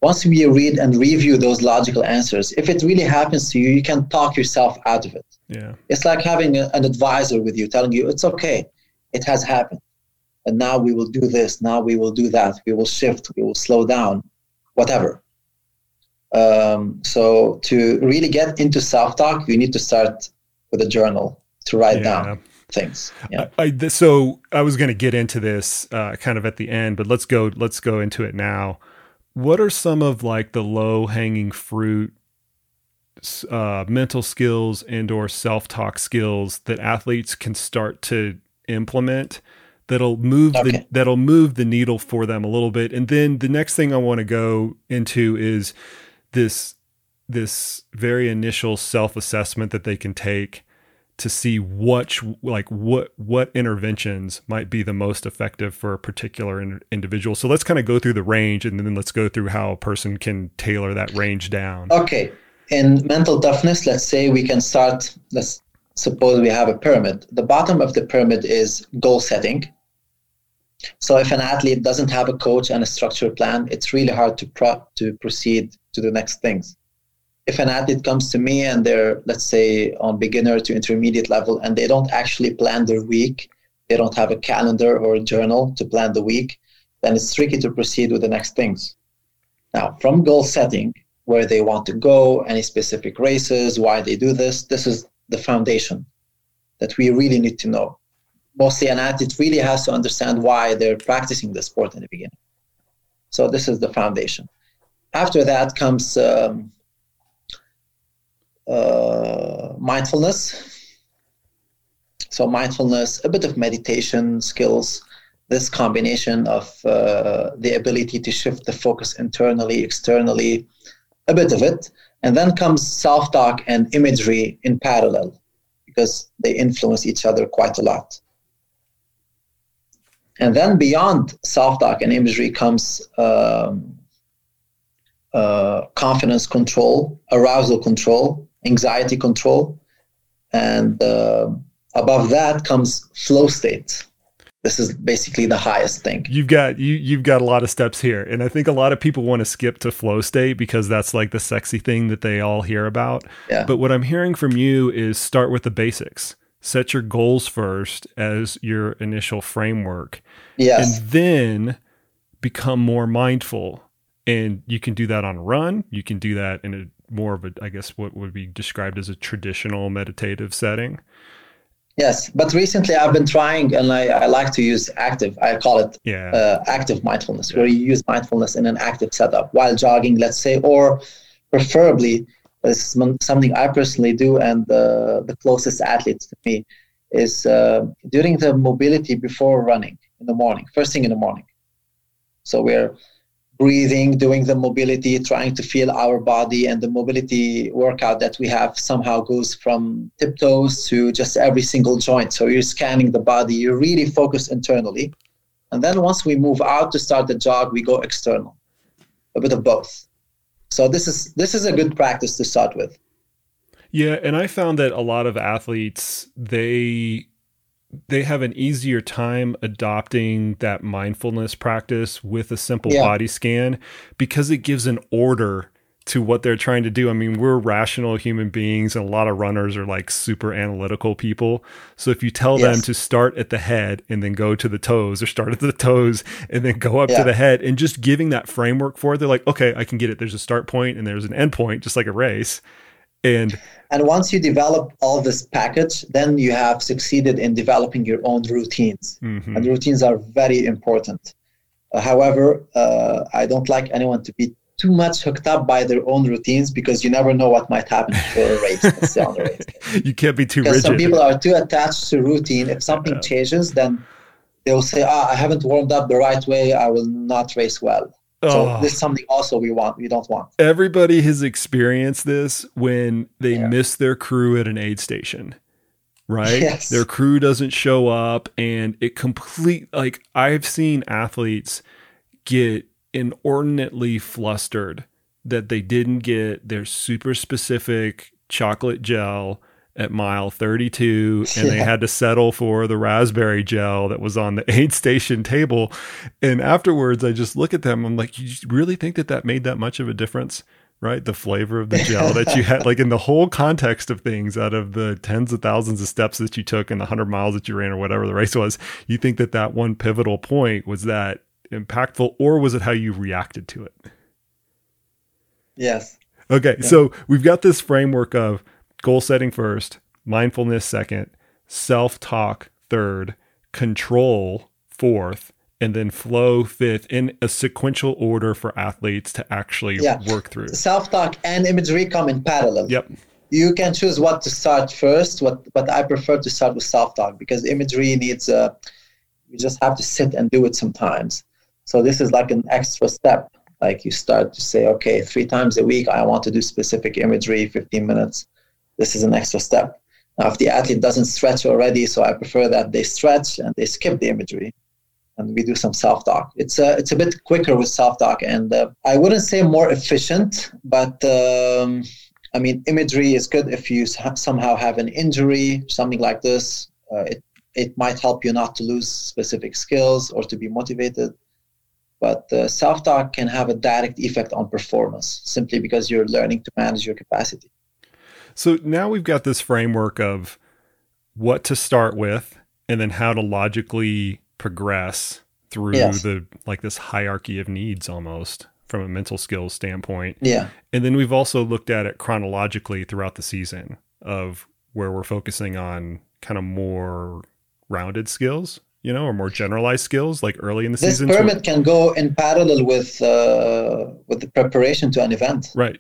Once we read and review those logical answers, if it really happens to you, you can talk yourself out of it. Yeah. It's like having a, an advisor with you telling you it's okay, it has happened. And now we will do this, now we will do that, we will shift, we will slow down, whatever. Um, so to really get into self-talk, you need to start with a journal to write yeah. down things. Yeah. I, I, so I was going to get into this uh, kind of at the end, but let's go. Let's go into it now. What are some of like the low hanging fruit uh, mental skills and or self talk skills that athletes can start to implement? That'll move okay. the that'll move the needle for them a little bit. And then the next thing I want to go into is this this very initial self-assessment that they can take to see what like what what interventions might be the most effective for a particular in, individual. So let's kind of go through the range and then let's go through how a person can tailor that range down. Okay. In mental toughness, let's say we can start let's suppose we have a pyramid. The bottom of the pyramid is goal setting. So if an athlete doesn't have a coach and a structured plan, it's really hard to pro- to proceed to the next things if an athlete comes to me and they're let's say on beginner to intermediate level and they don't actually plan their week they don't have a calendar or a journal to plan the week then it's tricky to proceed with the next things. Now from goal setting where they want to go any specific races why they do this this is the foundation that we really need to know. Mostly an athlete really has to understand why they're practicing the sport in the beginning. So this is the foundation. After that comes um, uh, mindfulness. So, mindfulness, a bit of meditation skills, this combination of uh, the ability to shift the focus internally, externally, a bit of it. And then comes self talk and imagery in parallel because they influence each other quite a lot. And then beyond self talk and imagery comes um, uh, confidence control, arousal control, anxiety control. And uh, above that comes flow state. this is basically the highest thing. You've got you you've got a lot of steps here, and I think a lot of people want to skip to flow state because that's like the sexy thing that they all hear about. Yeah. But what I'm hearing from you is start with the basics. Set your goals first as your initial framework, Yes. and then become more mindful. And you can do that on a run. You can do that in a more of a, I guess, what would be described as a traditional meditative setting. Yes, but recently I've been trying, and I, I like to use active. I call it Yeah. uh, active mindfulness, where you use mindfulness in an active setup while jogging, let's say, or preferably, this is something I personally do, and uh, the closest athletes to me is uh, during the mobility before running in the morning, first thing in the morning. So we're breathing, doing the mobility, trying to feel our body, and the mobility workout that we have somehow goes from tiptoes to just every single joint. So you're scanning the body, you're really focused internally. And then once we move out to start the jog, we go external, a bit of both. So this is this is a good practice to start with. Yeah, and I found that a lot of athletes they they have an easier time adopting that mindfulness practice with a simple Yeah. body scan because it gives an order to what they're trying to do. I mean, we're rational human beings and a lot of runners are like super analytical people. So if you tell them to start at the head and then go to the toes or start at the toes and then go up Yeah. to the head and just giving that framework for it, they're like, okay, I can get it. There's a start point and there's an end point, just like a race. And And once you develop all this package, then you have succeeded in developing your own routines. mhm. And routines are very important. Uh, however, uh, I don't like anyone to be too much hooked up by their own routines because you never know what might happen for a race. Let's say on a race. you can't be too Because some people are too attached to routine. If something Yeah. changes, then they will say, "Ah, I haven't warmed up the right way. I will not race well." So Oh. this is something also we want. We don't want. Everybody has experienced this when they Yeah. miss their crew at an aid station, right? Yes. Their crew doesn't show up, and it complete like I've seen athletes get inordinately flustered that they didn't get their super specific chocolate gel at mile 32 and they had to settle for the raspberry gel that was on the aid station table. And afterwards i just look at them i'm like you really think that that made that much of a difference right? The flavor of the gel that you had like in the whole context of things out of the tens of thousands of steps that you took and the 100 miles that you ran or whatever the race was you think that that one pivotal point was that impactful or was it how you reacted to it? Yes. Okay, so we've got this framework of goal setting first, mindfulness second, self talk third, control fourth, and then flow fifth in a sequential order for athletes to actually Yeah. work through. Self-talk and imagery come in parallel. Yep. you can choose what to start first what but i prefer to start with self-talk because imagery needs a you just have to sit and do it sometimes so this is like an extra step like you start to say okay three times a week i want to do specific imagery 15 minutes this is an extra step now if the athlete doesn't stretch already so i prefer that they stretch and they skip the imagery and we do some self-talk it's a, it's a bit quicker with self-talk and uh, i wouldn't say more efficient but um, I mean, imagery is good if you somehow have an injury, something like this. Uh, it it might help you not to lose specific skills or to be motivated. But uh, self-talk can have a direct effect on performance simply because you're learning to manage your capacity. So now we've got this framework of what to start with and then how to logically progress through Yes. the like this hierarchy of needs almost from a mental skills standpoint. Yeah, And then we've also looked at it chronologically throughout the season of where we're focusing on kind of more rounded skills, you know, or more generalized skills like early in the season. this season. permit can go in parallel with uh, with the preparation to an event. right.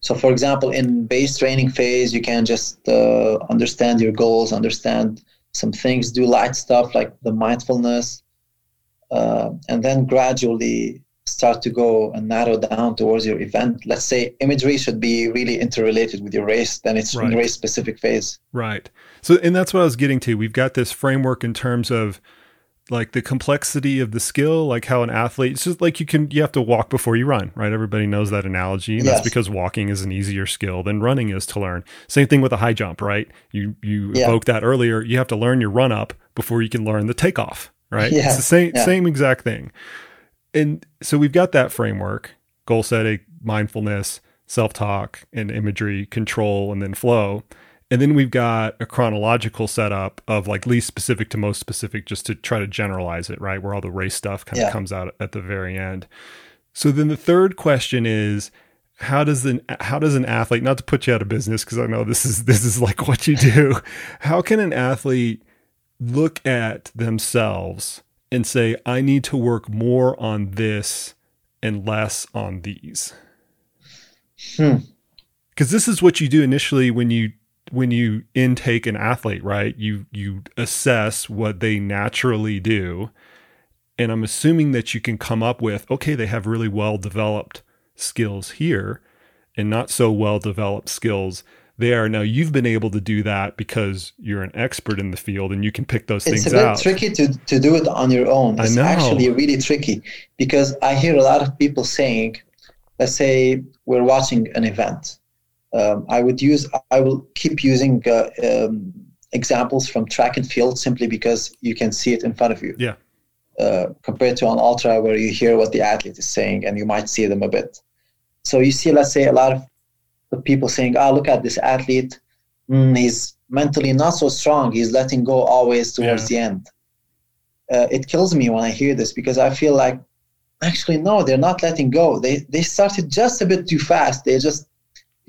So, for example, in base training phase, you can just uh, understand your goals, understand some things, do light stuff like the mindfulness, uh, and then gradually start to go and narrow down towards your event. Let's say imagery should be really interrelated with your race, then it's Right. in race specific phase. Right. So, and that's what I was getting to. We've got this framework in terms of like the complexity of the skill, like how an athlete, it's just like you can, you have to walk before you run, right? Everybody knows that analogy. And that's because walking is an easier skill than running is to learn. Same thing with a high jump, right? You, you Yeah. evoked that earlier. You have to learn your run up before you can learn the takeoff. right? Yeah. It's the same Yeah. same exact thing. And so we've got that framework, goal setting, mindfulness, self-talk, and imagery, control, and then flow. And then we've got a chronological setup of like least specific to most specific, just to try to generalize it, right? Where all the race stuff kind Yeah. of comes out at the very end. So then the third question is, how does an how does an athlete not to put you out of business because I know this is this is like what you do. How can an athlete look at themselves and say, I need to work more on this and less on these? Hmm. Because this is what you do initially when you when you intake an athlete, right? You you assess what they naturally do. And I'm assuming that you can come up with, okay, they have really well developed skills here and not so well developed skills there. Now you've been able to do that because you're an expert in the field and you can pick those It's things a bit tricky to, to do it on your own. It's actually really tricky because I hear a lot of people saying, let's say we're watching an event. Um, I would use, I will keep using uh, um, examples from track and field simply because you can see it in front of you. Yeah. Uh, compared to an ultra where you hear what the athlete is saying and you might see them a bit. So you see, let's say, a lot of the people saying, "Oh, look at this athlete. Mm, he's mentally not so strong. He's letting go always towards the end." Uh, it kills me when I hear this because I feel like, actually, no, they're not letting go. They they started just a bit too fast. They just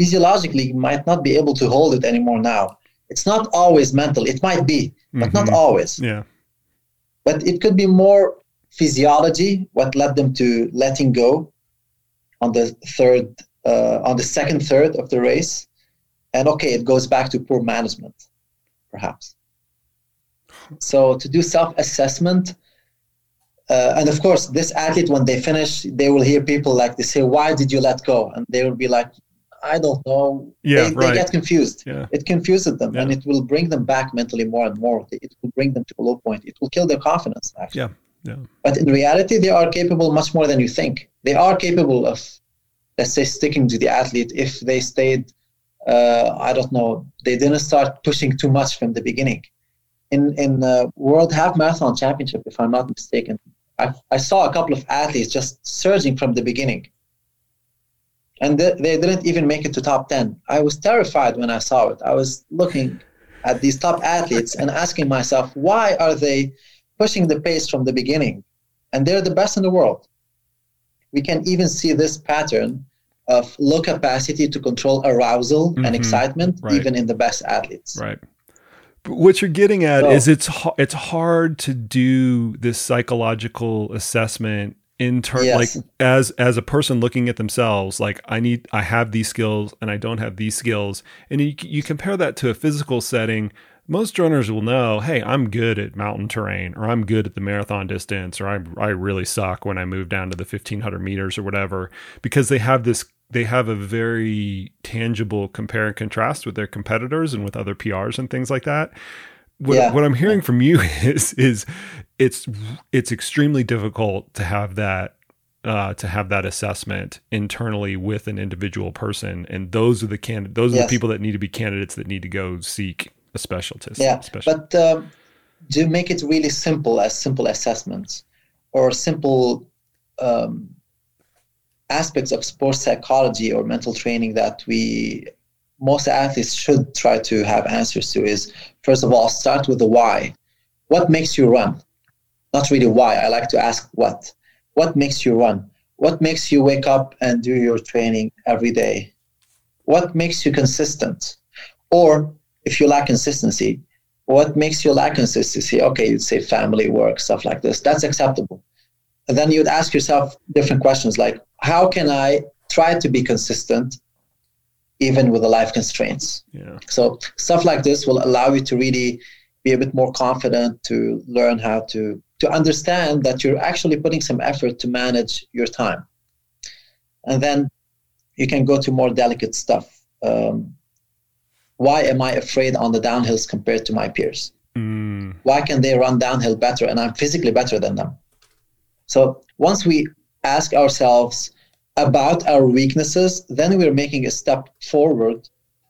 physiologically might not be able to hold it anymore now. It's not always mental. It might be, but not Mhm. always Yeah. but it could be more physiology what led them to letting go on the third uh, on the second third of the race and okay it goes back to poor management perhaps so to do self-assessment uh, and of course this athlete when they finish they will hear people like they say why did you let go and they will be like i don't know Yeah, they, right. they get confused Yeah. it confuses them and it will bring them back mentally more and more it will bring them to a low point it will kill their confidence actually Yeah. Yeah. but in reality they are capable much more than you think they are capable of let's say sticking to the athlete if they stayed uh, i don't know they didn't start pushing too much from the beginning in in uh, world half marathon championship if i'm not mistaken I, I saw a couple of athletes just surging from the beginning and they, they didn't even make it to top 10 i was terrified when i saw it i was looking at these top athletes and asking myself why are they pushing the pace from the beginning and they're the best in the world we can even see this pattern of low capacity to control arousal Mhm. and excitement Right. even in the best athletes Right. But what you're getting at So- is it's it's hard to do this psychological assessment in terms Yes. like as as a person looking at themselves like I need I have these skills and I don't have these skills and you you compare that to a physical setting most runners will know hey I'm good at mountain terrain or I'm good at the marathon distance or I I really suck when I move down to the 1500 meters or whatever because they have this they have a very tangible compare and contrast with their competitors and with other PRs and things like that. What, Yeah. what I'm hearing from you is is it's it's extremely difficult to have that uh, to have that assessment internally with an individual person, and those are the can those are Yes. the people that need to be candidates that need to go seek a specialist. Yeah, special. but um, to make it really simple as simple assessments or simple um, aspects of sports psychology or mental training that we most athletes should try to have answers to is first of all start with the why what makes you run not really why. I like to ask what what makes you run? What makes you wake up and do your training every day? What makes you consistent? Or if you lack consistency what makes you lack consistency? Okay you'd say family work stuff like this. That's acceptable. And then you'd ask yourself different questions like how can i try to be consistent even with the life constraints? Yeah, so stuff like this will allow you to really be a bit more confident to learn how to to understand that you're actually putting some effort to manage your time. And then you can go to more delicate stuff. Um, why am i afraid on the downhills compared to my peers? Mm, why can they run downhill better and i'm physically better than them? So once we ask ourselves about our weaknesses then we're making a step forward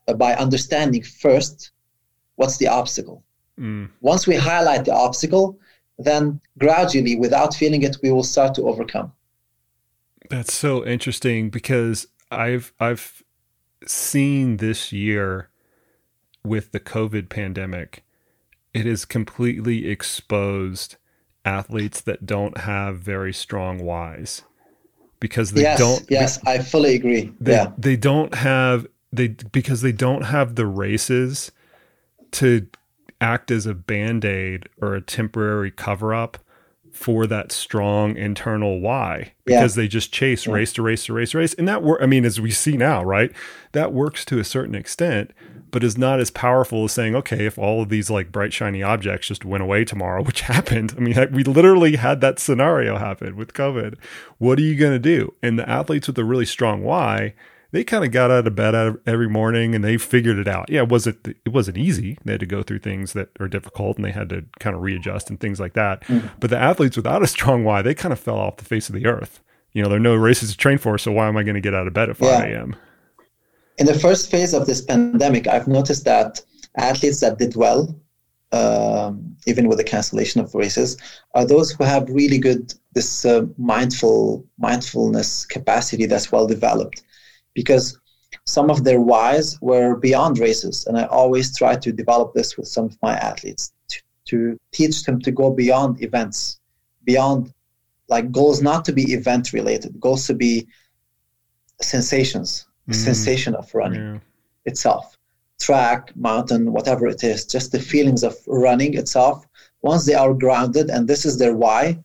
uh, by understanding first what's the obstacle. Mm, once we highlight the obstacle then gradually, without feeling it, we will start to overcome. That's so interesting because I've I've seen this year with the COVID pandemic, it has completely exposed athletes that don't have very strong whys because they yes, don't yes they, i fully agree they, yeah they don't have they because they don't have the races to act as a band-aid or a temporary cover-up for that strong internal why because yeah. they just chase yeah. race to race to race to race and that work i mean as we see now right that works to a certain extent but is not as powerful as saying, okay, if all of these like bright shiny objects just went away tomorrow, which happened. I mean, we literally had that scenario happen with COVID. What are you going to do? And the athletes with a really strong why, they kind of got out of bed every morning and they figured it out. Yeah, was it it wasn't easy. They had to go through things that are difficult and they had to kind of readjust and things like that. Mm. But the athletes without a strong why, they kind of fell off the face of the earth. You know, there are no races to train for, so why am I going to get out of bed at 5 yeah. a.m.? in the first phase of this pandemic, I've noticed that athletes that did well, um, even with the cancellation of races, are those who have really good this uh, mindful mindfulness capacity that's well developed, because some of their whys were beyond races, and I always try to develop this with some of my athletes to, to teach them to go beyond events, beyond like goals not to be event related, goals to be sensations the mm. sensation of running yeah. itself track mountain whatever it is just the feelings of running itself once they are grounded and this is their why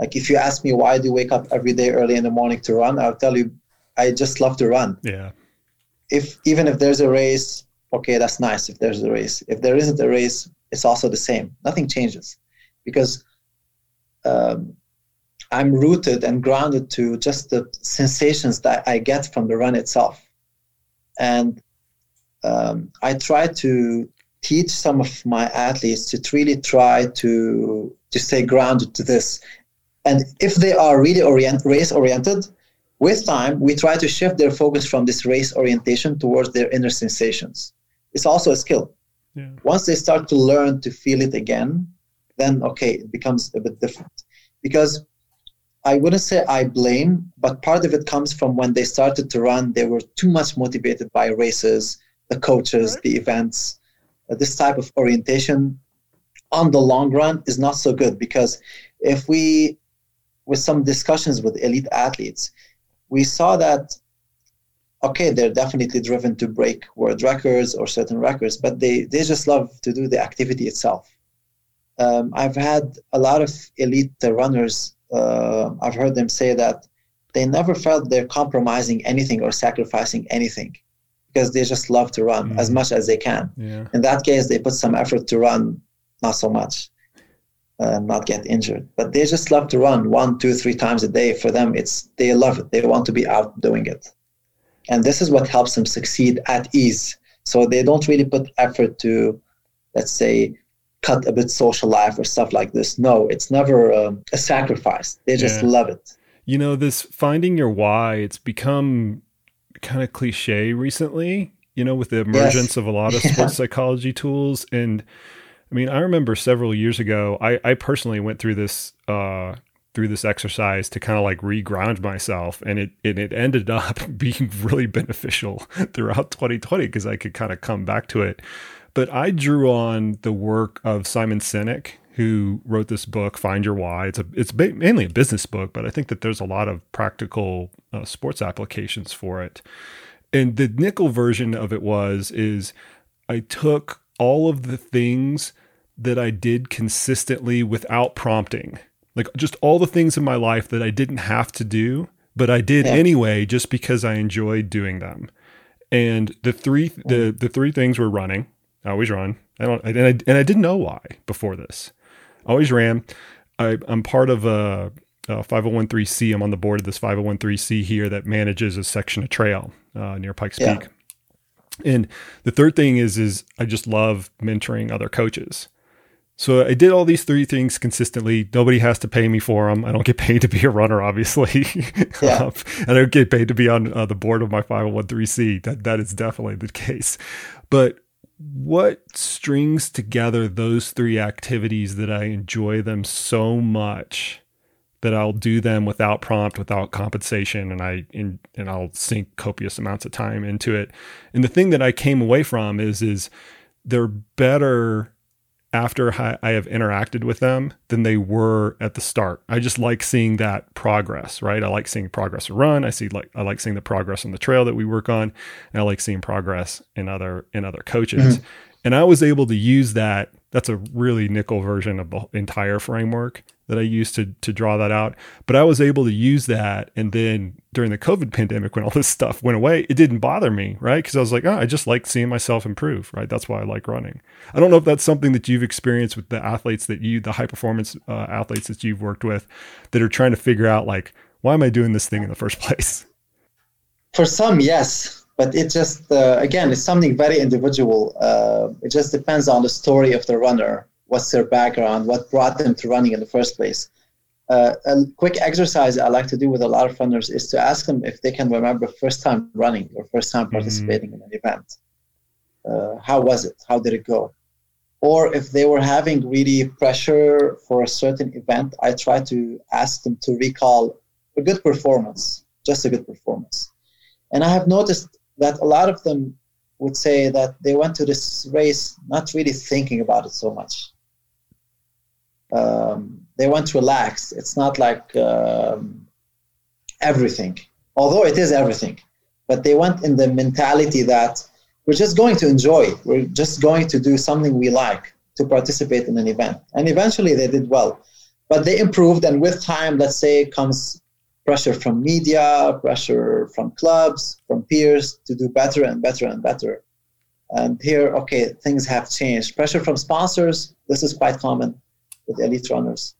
like if you ask me why do you wake up every day early in the morning to run i'll tell you i just love to run. Yeah. If even if there's a race okay that's nice. If there's a race if there isn't a race it's also the same. Nothing changes. Because um, I'm rooted and grounded to just the sensations that I get from the run itself. And um, I try to teach some of my athletes to really try to to stay grounded to this. And if they are really orient, race oriented, with time we try to shift their focus from this race orientation towards their inner sensations. It's also a skill. Yeah. Once they start to learn to feel it again, then okay, it becomes a bit different. Because I wouldn't say I blame, but part of it comes from when they started to run, they were too much motivated by races, the coaches, right. the events. Uh, this type of orientation on the long run is not so good because if we, with some discussions with elite athletes, we saw that, okay, they're definitely driven to break world records or certain records, but they, they just love to do the activity itself. Um, I've had a lot of elite runners uh, I've heard them say that they never felt they're compromising anything or sacrificing anything because they just love to run mm. as much as they can. Yeah. In that case, they put some effort to run, not so much, uh, not get injured. But they just love to run one, two, three times a day. For them, it's they love it. They want to be out doing it, and this is what helps them succeed at ease. So they don't really put effort to, let's say, cut a bit social life or stuff like this. No, it's never um, a sacrifice. They just yeah. love it. You know, this finding your why, it's become kind of cliche recently, you know, with the emergence yes. of a lot of sports yeah. psychology tools. And I mean, I remember several years ago, I, I personally went through this, uh, through this exercise to kind of like reground myself and it and it ended up being really beneficial throughout 2020 because I could kind of come back to it but I drew on the work of Simon Sinek, who wrote this book, Find Your Why. It's a it's mainly a business book, but I think that there's a lot of practical uh, sports applications for it. And the nickel version of it was is I took all of the things that I did consistently without prompting, like just all the things in my life that I didn't have to do, but I did yeah. anyway, just because I enjoyed doing them. And the three the the three things were running, I always run. I don't, and I, and I didn't know why before this. I always ran. I, am part of a, a 501c. I'm on the board of this 501c here that manages a section of trail uh, near Pikes yeah. Peak. And the third thing is, is I just love mentoring other coaches. So I did all these three things consistently. Nobody has to pay me for them. I don't get paid to be a runner, obviously. Yeah. um, I don't get paid to be on uh, the board of my 501c. That that is definitely the case. But what strings together those three activities that I enjoy them so much that I'll do them without prompt, without compensation, and I in, and I'll sink copious amounts of time into it. And the thing that I came away from is is they're better after I have interacted with them than they were at the start. I just like seeing that progress, right? I like seeing progress run. I see like I like seeing the progress on the trail that we work on, and I like seeing progress in other in other coaches. Mm-hmm. And I was able to use that. That's a really nickel version of the entire framework that I used to to draw that out. But I was able to use that, and then during the COVID pandemic, when all this stuff went away, it didn't bother me, right? Because I was like, oh, I just like seeing myself improve, right? That's why I like running. I don't know if that's something that you've experienced with the athletes that you, the high performance uh, athletes that you've worked with, that are trying to figure out like, why am I doing this thing in the first place? For some, yes but it just uh, again it's something very individual uh, it just depends on the story of the runner what's their background what brought them to running in the first place uh, a quick exercise i like to do with a lot of runners is to ask them if they can remember first time running or first time mm-hmm. participating mm-hmm. in an event uh, how was it how did it go or if they were having really pressure for a certain event i try to ask them to recall a good performance just a good performance and i have noticed that a lot of them would say that they went to this race not really thinking about it so much. Um, they went relaxed. It's not like um, everything, although it is everything. But they went in the mentality that we're just going to enjoy. We're just going to do something we like to participate in an event. And eventually they did well. But they improved, and with time, let's say, comes pressure from media, pressure from clubs, from peers to do better and better and better. And here, okay, things have changed. Pressure from sponsors, this is quite common with elite runners.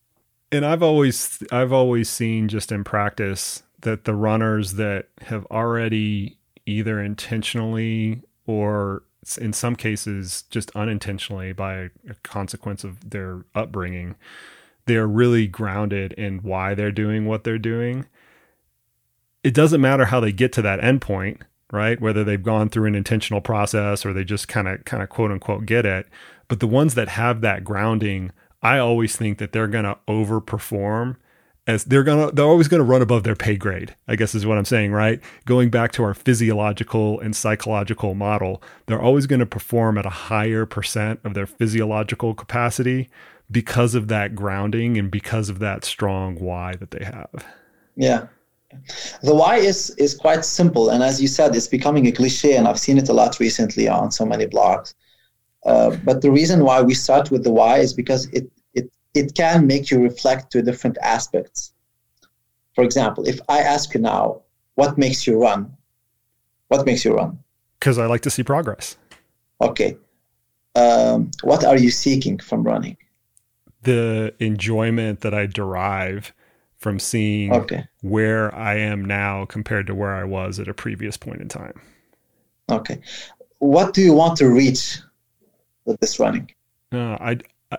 And I've always I've always seen just in practice that the runners that have already either intentionally or in some cases just unintentionally by a consequence of their upbringing they're really grounded in why they're doing what they're doing. It doesn't matter how they get to that endpoint, right? Whether they've gone through an intentional process or they just kind of kind of quote unquote get it. But the ones that have that grounding, I always think that they're going to overperform as they're going to they're always going to run above their pay grade. I guess is what I'm saying, right? Going back to our physiological and psychological model, they're always going to perform at a higher percent of their physiological capacity because of that grounding and because of that strong why that they have. Yeah. The why is is quite simple, and as you said, it's becoming a cliche, and I've seen it a lot recently on so many blogs. Uh, but the reason why we start with the why is because it it it can make you reflect to different aspects. For example, if I ask you now, what makes you run? What makes you run? Because I like to see progress. Okay. Um, what are you seeking from running? the enjoyment that I derive from seeing okay. where I am now compared to where I was at a previous point in time. Okay. What do you want to reach with this running? Uh, I, I,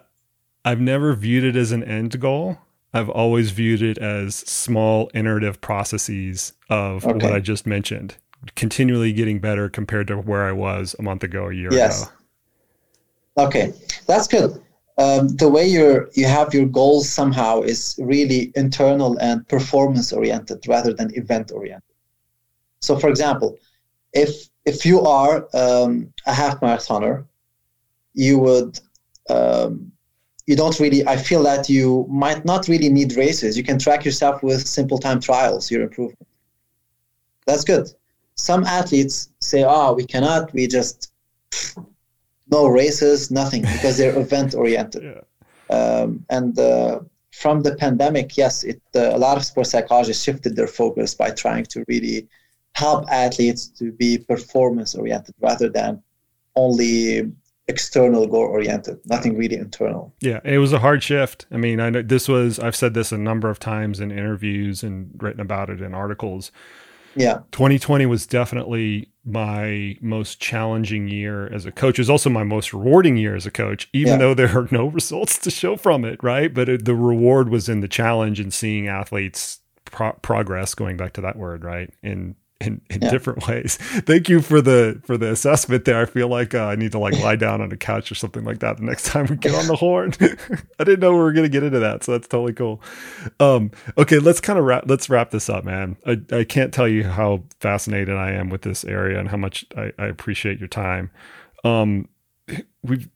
I've never viewed it as an end goal. I've always viewed it as small iterative processes of okay. what I just mentioned, continually getting better compared to where I was a month ago, a year yes. ago. Okay, that's good um, the way you you have your goals somehow is really internal and performance oriented rather than event oriented. So, for example, if if you are um, a half marathoner, you would um, you don't really. I feel that you might not really need races. You can track yourself with simple time trials. Your improvement. That's good. Some athletes say, "Oh, we cannot. We just no races, nothing, because they're event oriented. Yeah. Um, and uh, from the pandemic, yes, it uh, a lot of sports psychologists shifted their focus by trying to really help athletes to be performance oriented rather than only external goal oriented nothing really internal yeah it was a hard shift i mean i know this was i've said this a number of times in interviews and written about it in articles yeah 2020 was definitely my most challenging year as a coach. It was also my most rewarding year as a coach, even yeah. though there are no results to show from it, right? But it, the reward was in the challenge and seeing athletes pro- progress, going back to that word, right? And in, in yeah. different ways. Thank you for the for the assessment there. I feel like uh, I need to like lie down on a couch or something like that the next time we get on the horn. I didn't know we were gonna get into that, so that's totally cool. Um, okay, let's kind of wrap let's wrap this up, man. I, I can't tell you how fascinated I am with this area and how much I, I appreciate your time. Um, we've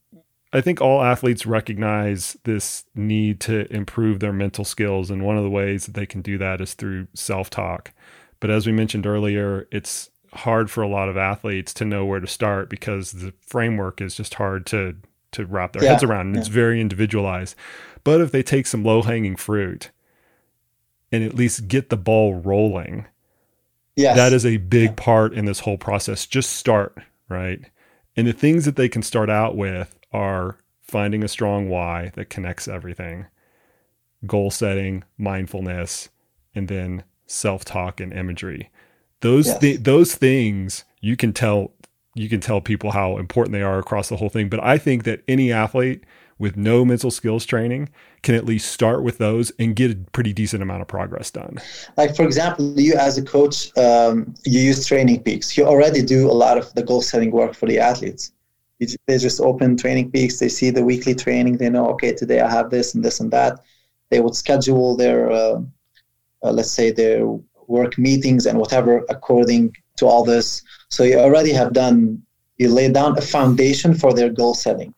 I think all athletes recognize this need to improve their mental skills. And one of the ways that they can do that is through self talk. But as we mentioned earlier, it's hard for a lot of athletes to know where to start because the framework is just hard to to wrap their yeah, heads around and yeah. it's very individualized. But if they take some low hanging fruit and at least get the ball rolling, yes. that is a big yeah. part in this whole process. Just start, right? And the things that they can start out with are finding a strong why that connects everything, goal setting, mindfulness, and then self talk and imagery. Those yes. th- those things you can tell you can tell people how important they are across the whole thing. But I think that any athlete with no mental skills training can at least start with those and get a pretty decent amount of progress done. Like for example, you as a coach, um, you use Training Peaks. You already do a lot of the goal setting work for the athletes they just open training peaks they see the weekly training they know okay today i have this and this and that they would schedule their uh, uh, let's say their work meetings and whatever according to all this. So you already have done you lay down a foundation for their goal setting.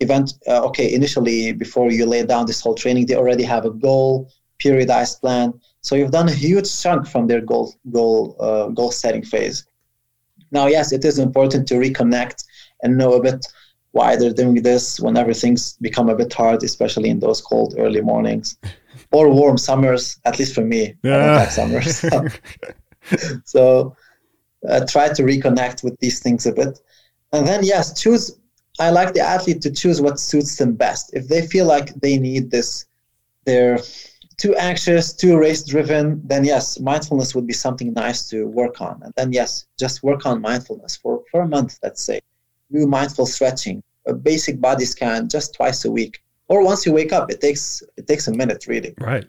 Event uh, okay initially before you lay down this whole training they already have a goal periodized plan. So you've done a huge chunk from their goal goal uh, goal setting phase. Now yes it is important to reconnect and know a bit why they're doing this whenever things become a bit hard, especially in those cold early mornings or warm summers. At least for me, yeah. I don't like summers. So, so uh, try to reconnect with these things a bit, and then yes, choose. I like the athlete to choose what suits them best. If they feel like they need this, they're too anxious, too race driven, then yes, mindfulness would be something nice to work on. And then yes, just work on mindfulness for, for a month, let's say do mindful stretching, a basic body scan just twice a week, or once you wake up. It takes it takes a minute really. Right.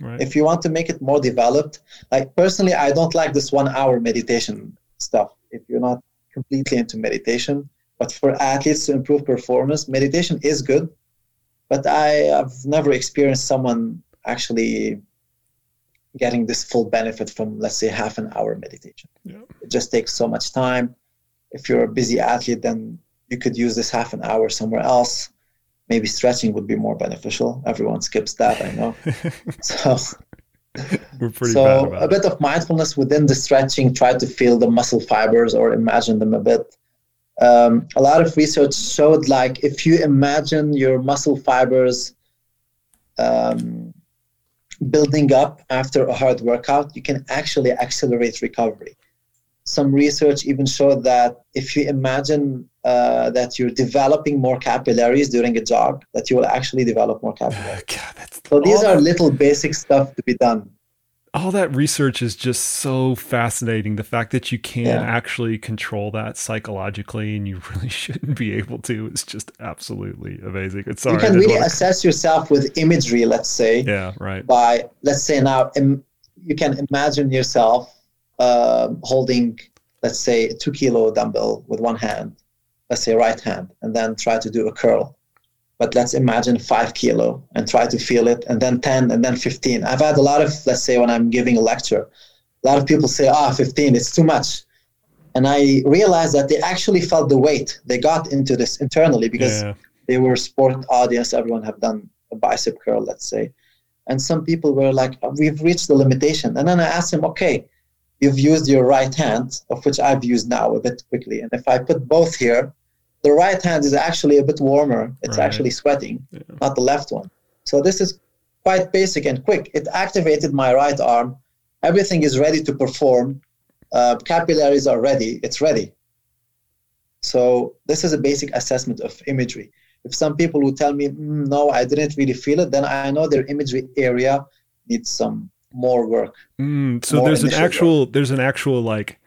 Right. If you want to make it more developed, like personally, I don't like this one hour meditation stuff. If you're not completely into meditation, but for athletes to improve performance, meditation is good. But I have never experienced someone actually getting this full benefit from, let's say, half an hour meditation. Yeah. It just takes so much time if you're a busy athlete, then you could use this half an hour somewhere else. Maybe stretching would be more beneficial. Everyone skips that, I know. so, We're pretty so a bit of mindfulness within the stretching. Try to feel the muscle fibers or imagine them a bit. Um, a lot of research showed like if you imagine your muscle fibers um, building up after a hard workout, you can actually accelerate recovery some research even showed that if you imagine uh, that you're developing more capillaries during a jog, that you will actually develop more capillaries. God, so these are that, little basic stuff to be done. All that research is just so fascinating. The fact that you can yeah. actually control that psychologically and you really shouldn't be able to is just absolutely amazing. It's sorry, you can really assess yourself with imagery, let's say. Yeah, right. By, let's say now, Im- you can imagine yourself uh, holding, let's say, a two kilo dumbbell with one hand, let's say right hand, and then try to do a curl. But let's imagine five kilo and try to feel it, and then 10, and then 15. I've had a lot of, let's say, when I'm giving a lecture, a lot of people say, ah, 15, it's too much. And I realized that they actually felt the weight. They got into this internally because yeah. they were sport audience. Everyone have done a bicep curl, let's say. And some people were like, we've reached the limitation. And then I asked them, okay, you've used your right hand, of which I've used now a bit quickly. And if I put both here, the right hand is actually a bit warmer. It's right. actually sweating, yeah. not the left one. So this is quite basic and quick. It activated my right arm. Everything is ready to perform. Uh, capillaries are ready. It's ready. So this is a basic assessment of imagery. If some people would tell me, mm, no, I didn't really feel it, then I know their imagery area needs some more work. Mm, so more there's an actual work. there's an actual like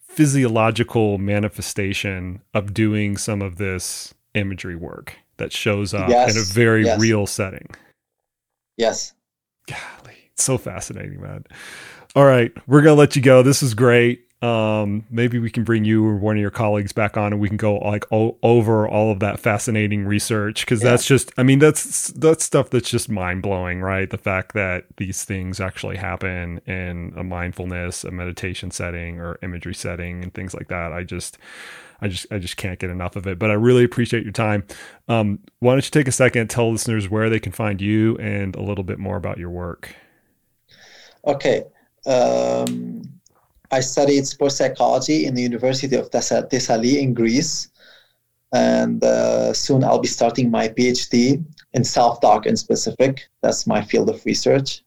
physiological manifestation of doing some of this imagery work that shows up yes, in a very yes. real setting. Yes. Golly, It's so fascinating, man. All right, we're gonna let you go. This is great. Um, maybe we can bring you or one of your colleagues back on, and we can go like over all of that fascinating research because yeah. that's just, I mean, that's that's stuff that's just mind blowing, right? The fact that these things actually happen in a mindfulness, a meditation setting, or imagery setting, and things like that. I just, I just, I just can't get enough of it. But I really appreciate your time. Um, why don't you take a second, tell listeners where they can find you, and a little bit more about your work. Okay. Um I studied sports psychology in the University of Thessaly in Greece. And uh, soon I'll be starting my PhD in self talk in specific. That's my field of research.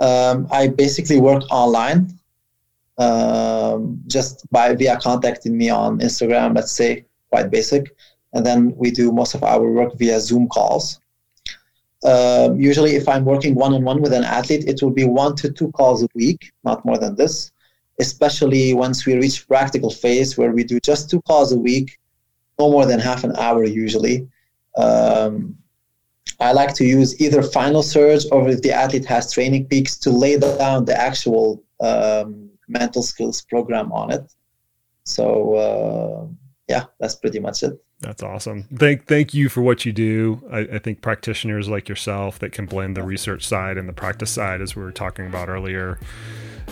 Um, I basically work online um, just by via contacting me on Instagram, let's say, quite basic. And then we do most of our work via Zoom calls. Um, usually, if I'm working one on one with an athlete, it will be one to two calls a week, not more than this especially once we reach practical phase where we do just two calls a week, no more than half an hour usually. Um, I like to use either final surge or if the athlete has training peaks to lay down the actual um, mental skills program on it. So uh, yeah, that's pretty much it. That's awesome. Thank thank you for what you do. I, I, think practitioners like yourself that can blend the research side and the practice side, as we were talking about earlier,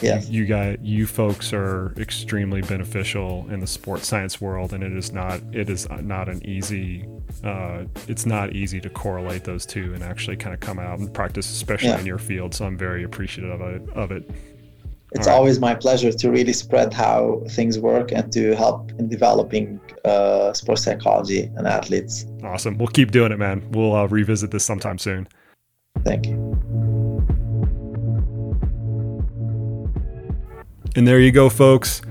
yeah. you got you folks are extremely beneficial in the sports science world and it is not it is not an easy uh, it's not easy to correlate those two and actually kind of come out and practice especially yeah. in your field so i'm very appreciative of it, of it. it's right. always my pleasure to really spread how things work and to help in developing uh, sports psychology and athletes awesome we'll keep doing it man we'll uh, revisit this sometime soon thank you And there you go, folks.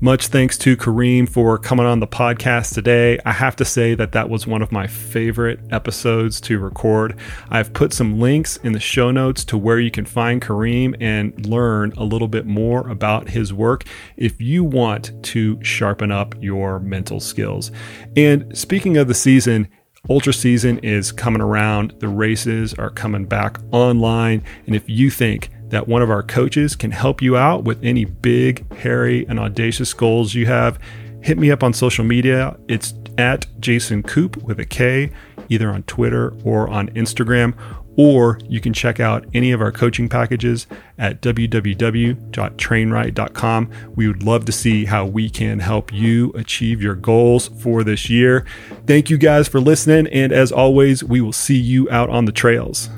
Much thanks to Karim for coming on the podcast today. I have to say that that was one of my favorite episodes to record. I've put some links in the show notes to where you can find Karim and learn a little bit more about his work if you want to sharpen up your mental skills. And speaking of the season, Ultra season is coming around. The races are coming back online. And if you think that one of our coaches can help you out with any big, hairy, and audacious goals you have, hit me up on social media. It's at Jason Koop with a K, either on Twitter or on Instagram. Or you can check out any of our coaching packages at www.trainright.com. We would love to see how we can help you achieve your goals for this year. Thank you guys for listening. And as always, we will see you out on the trails.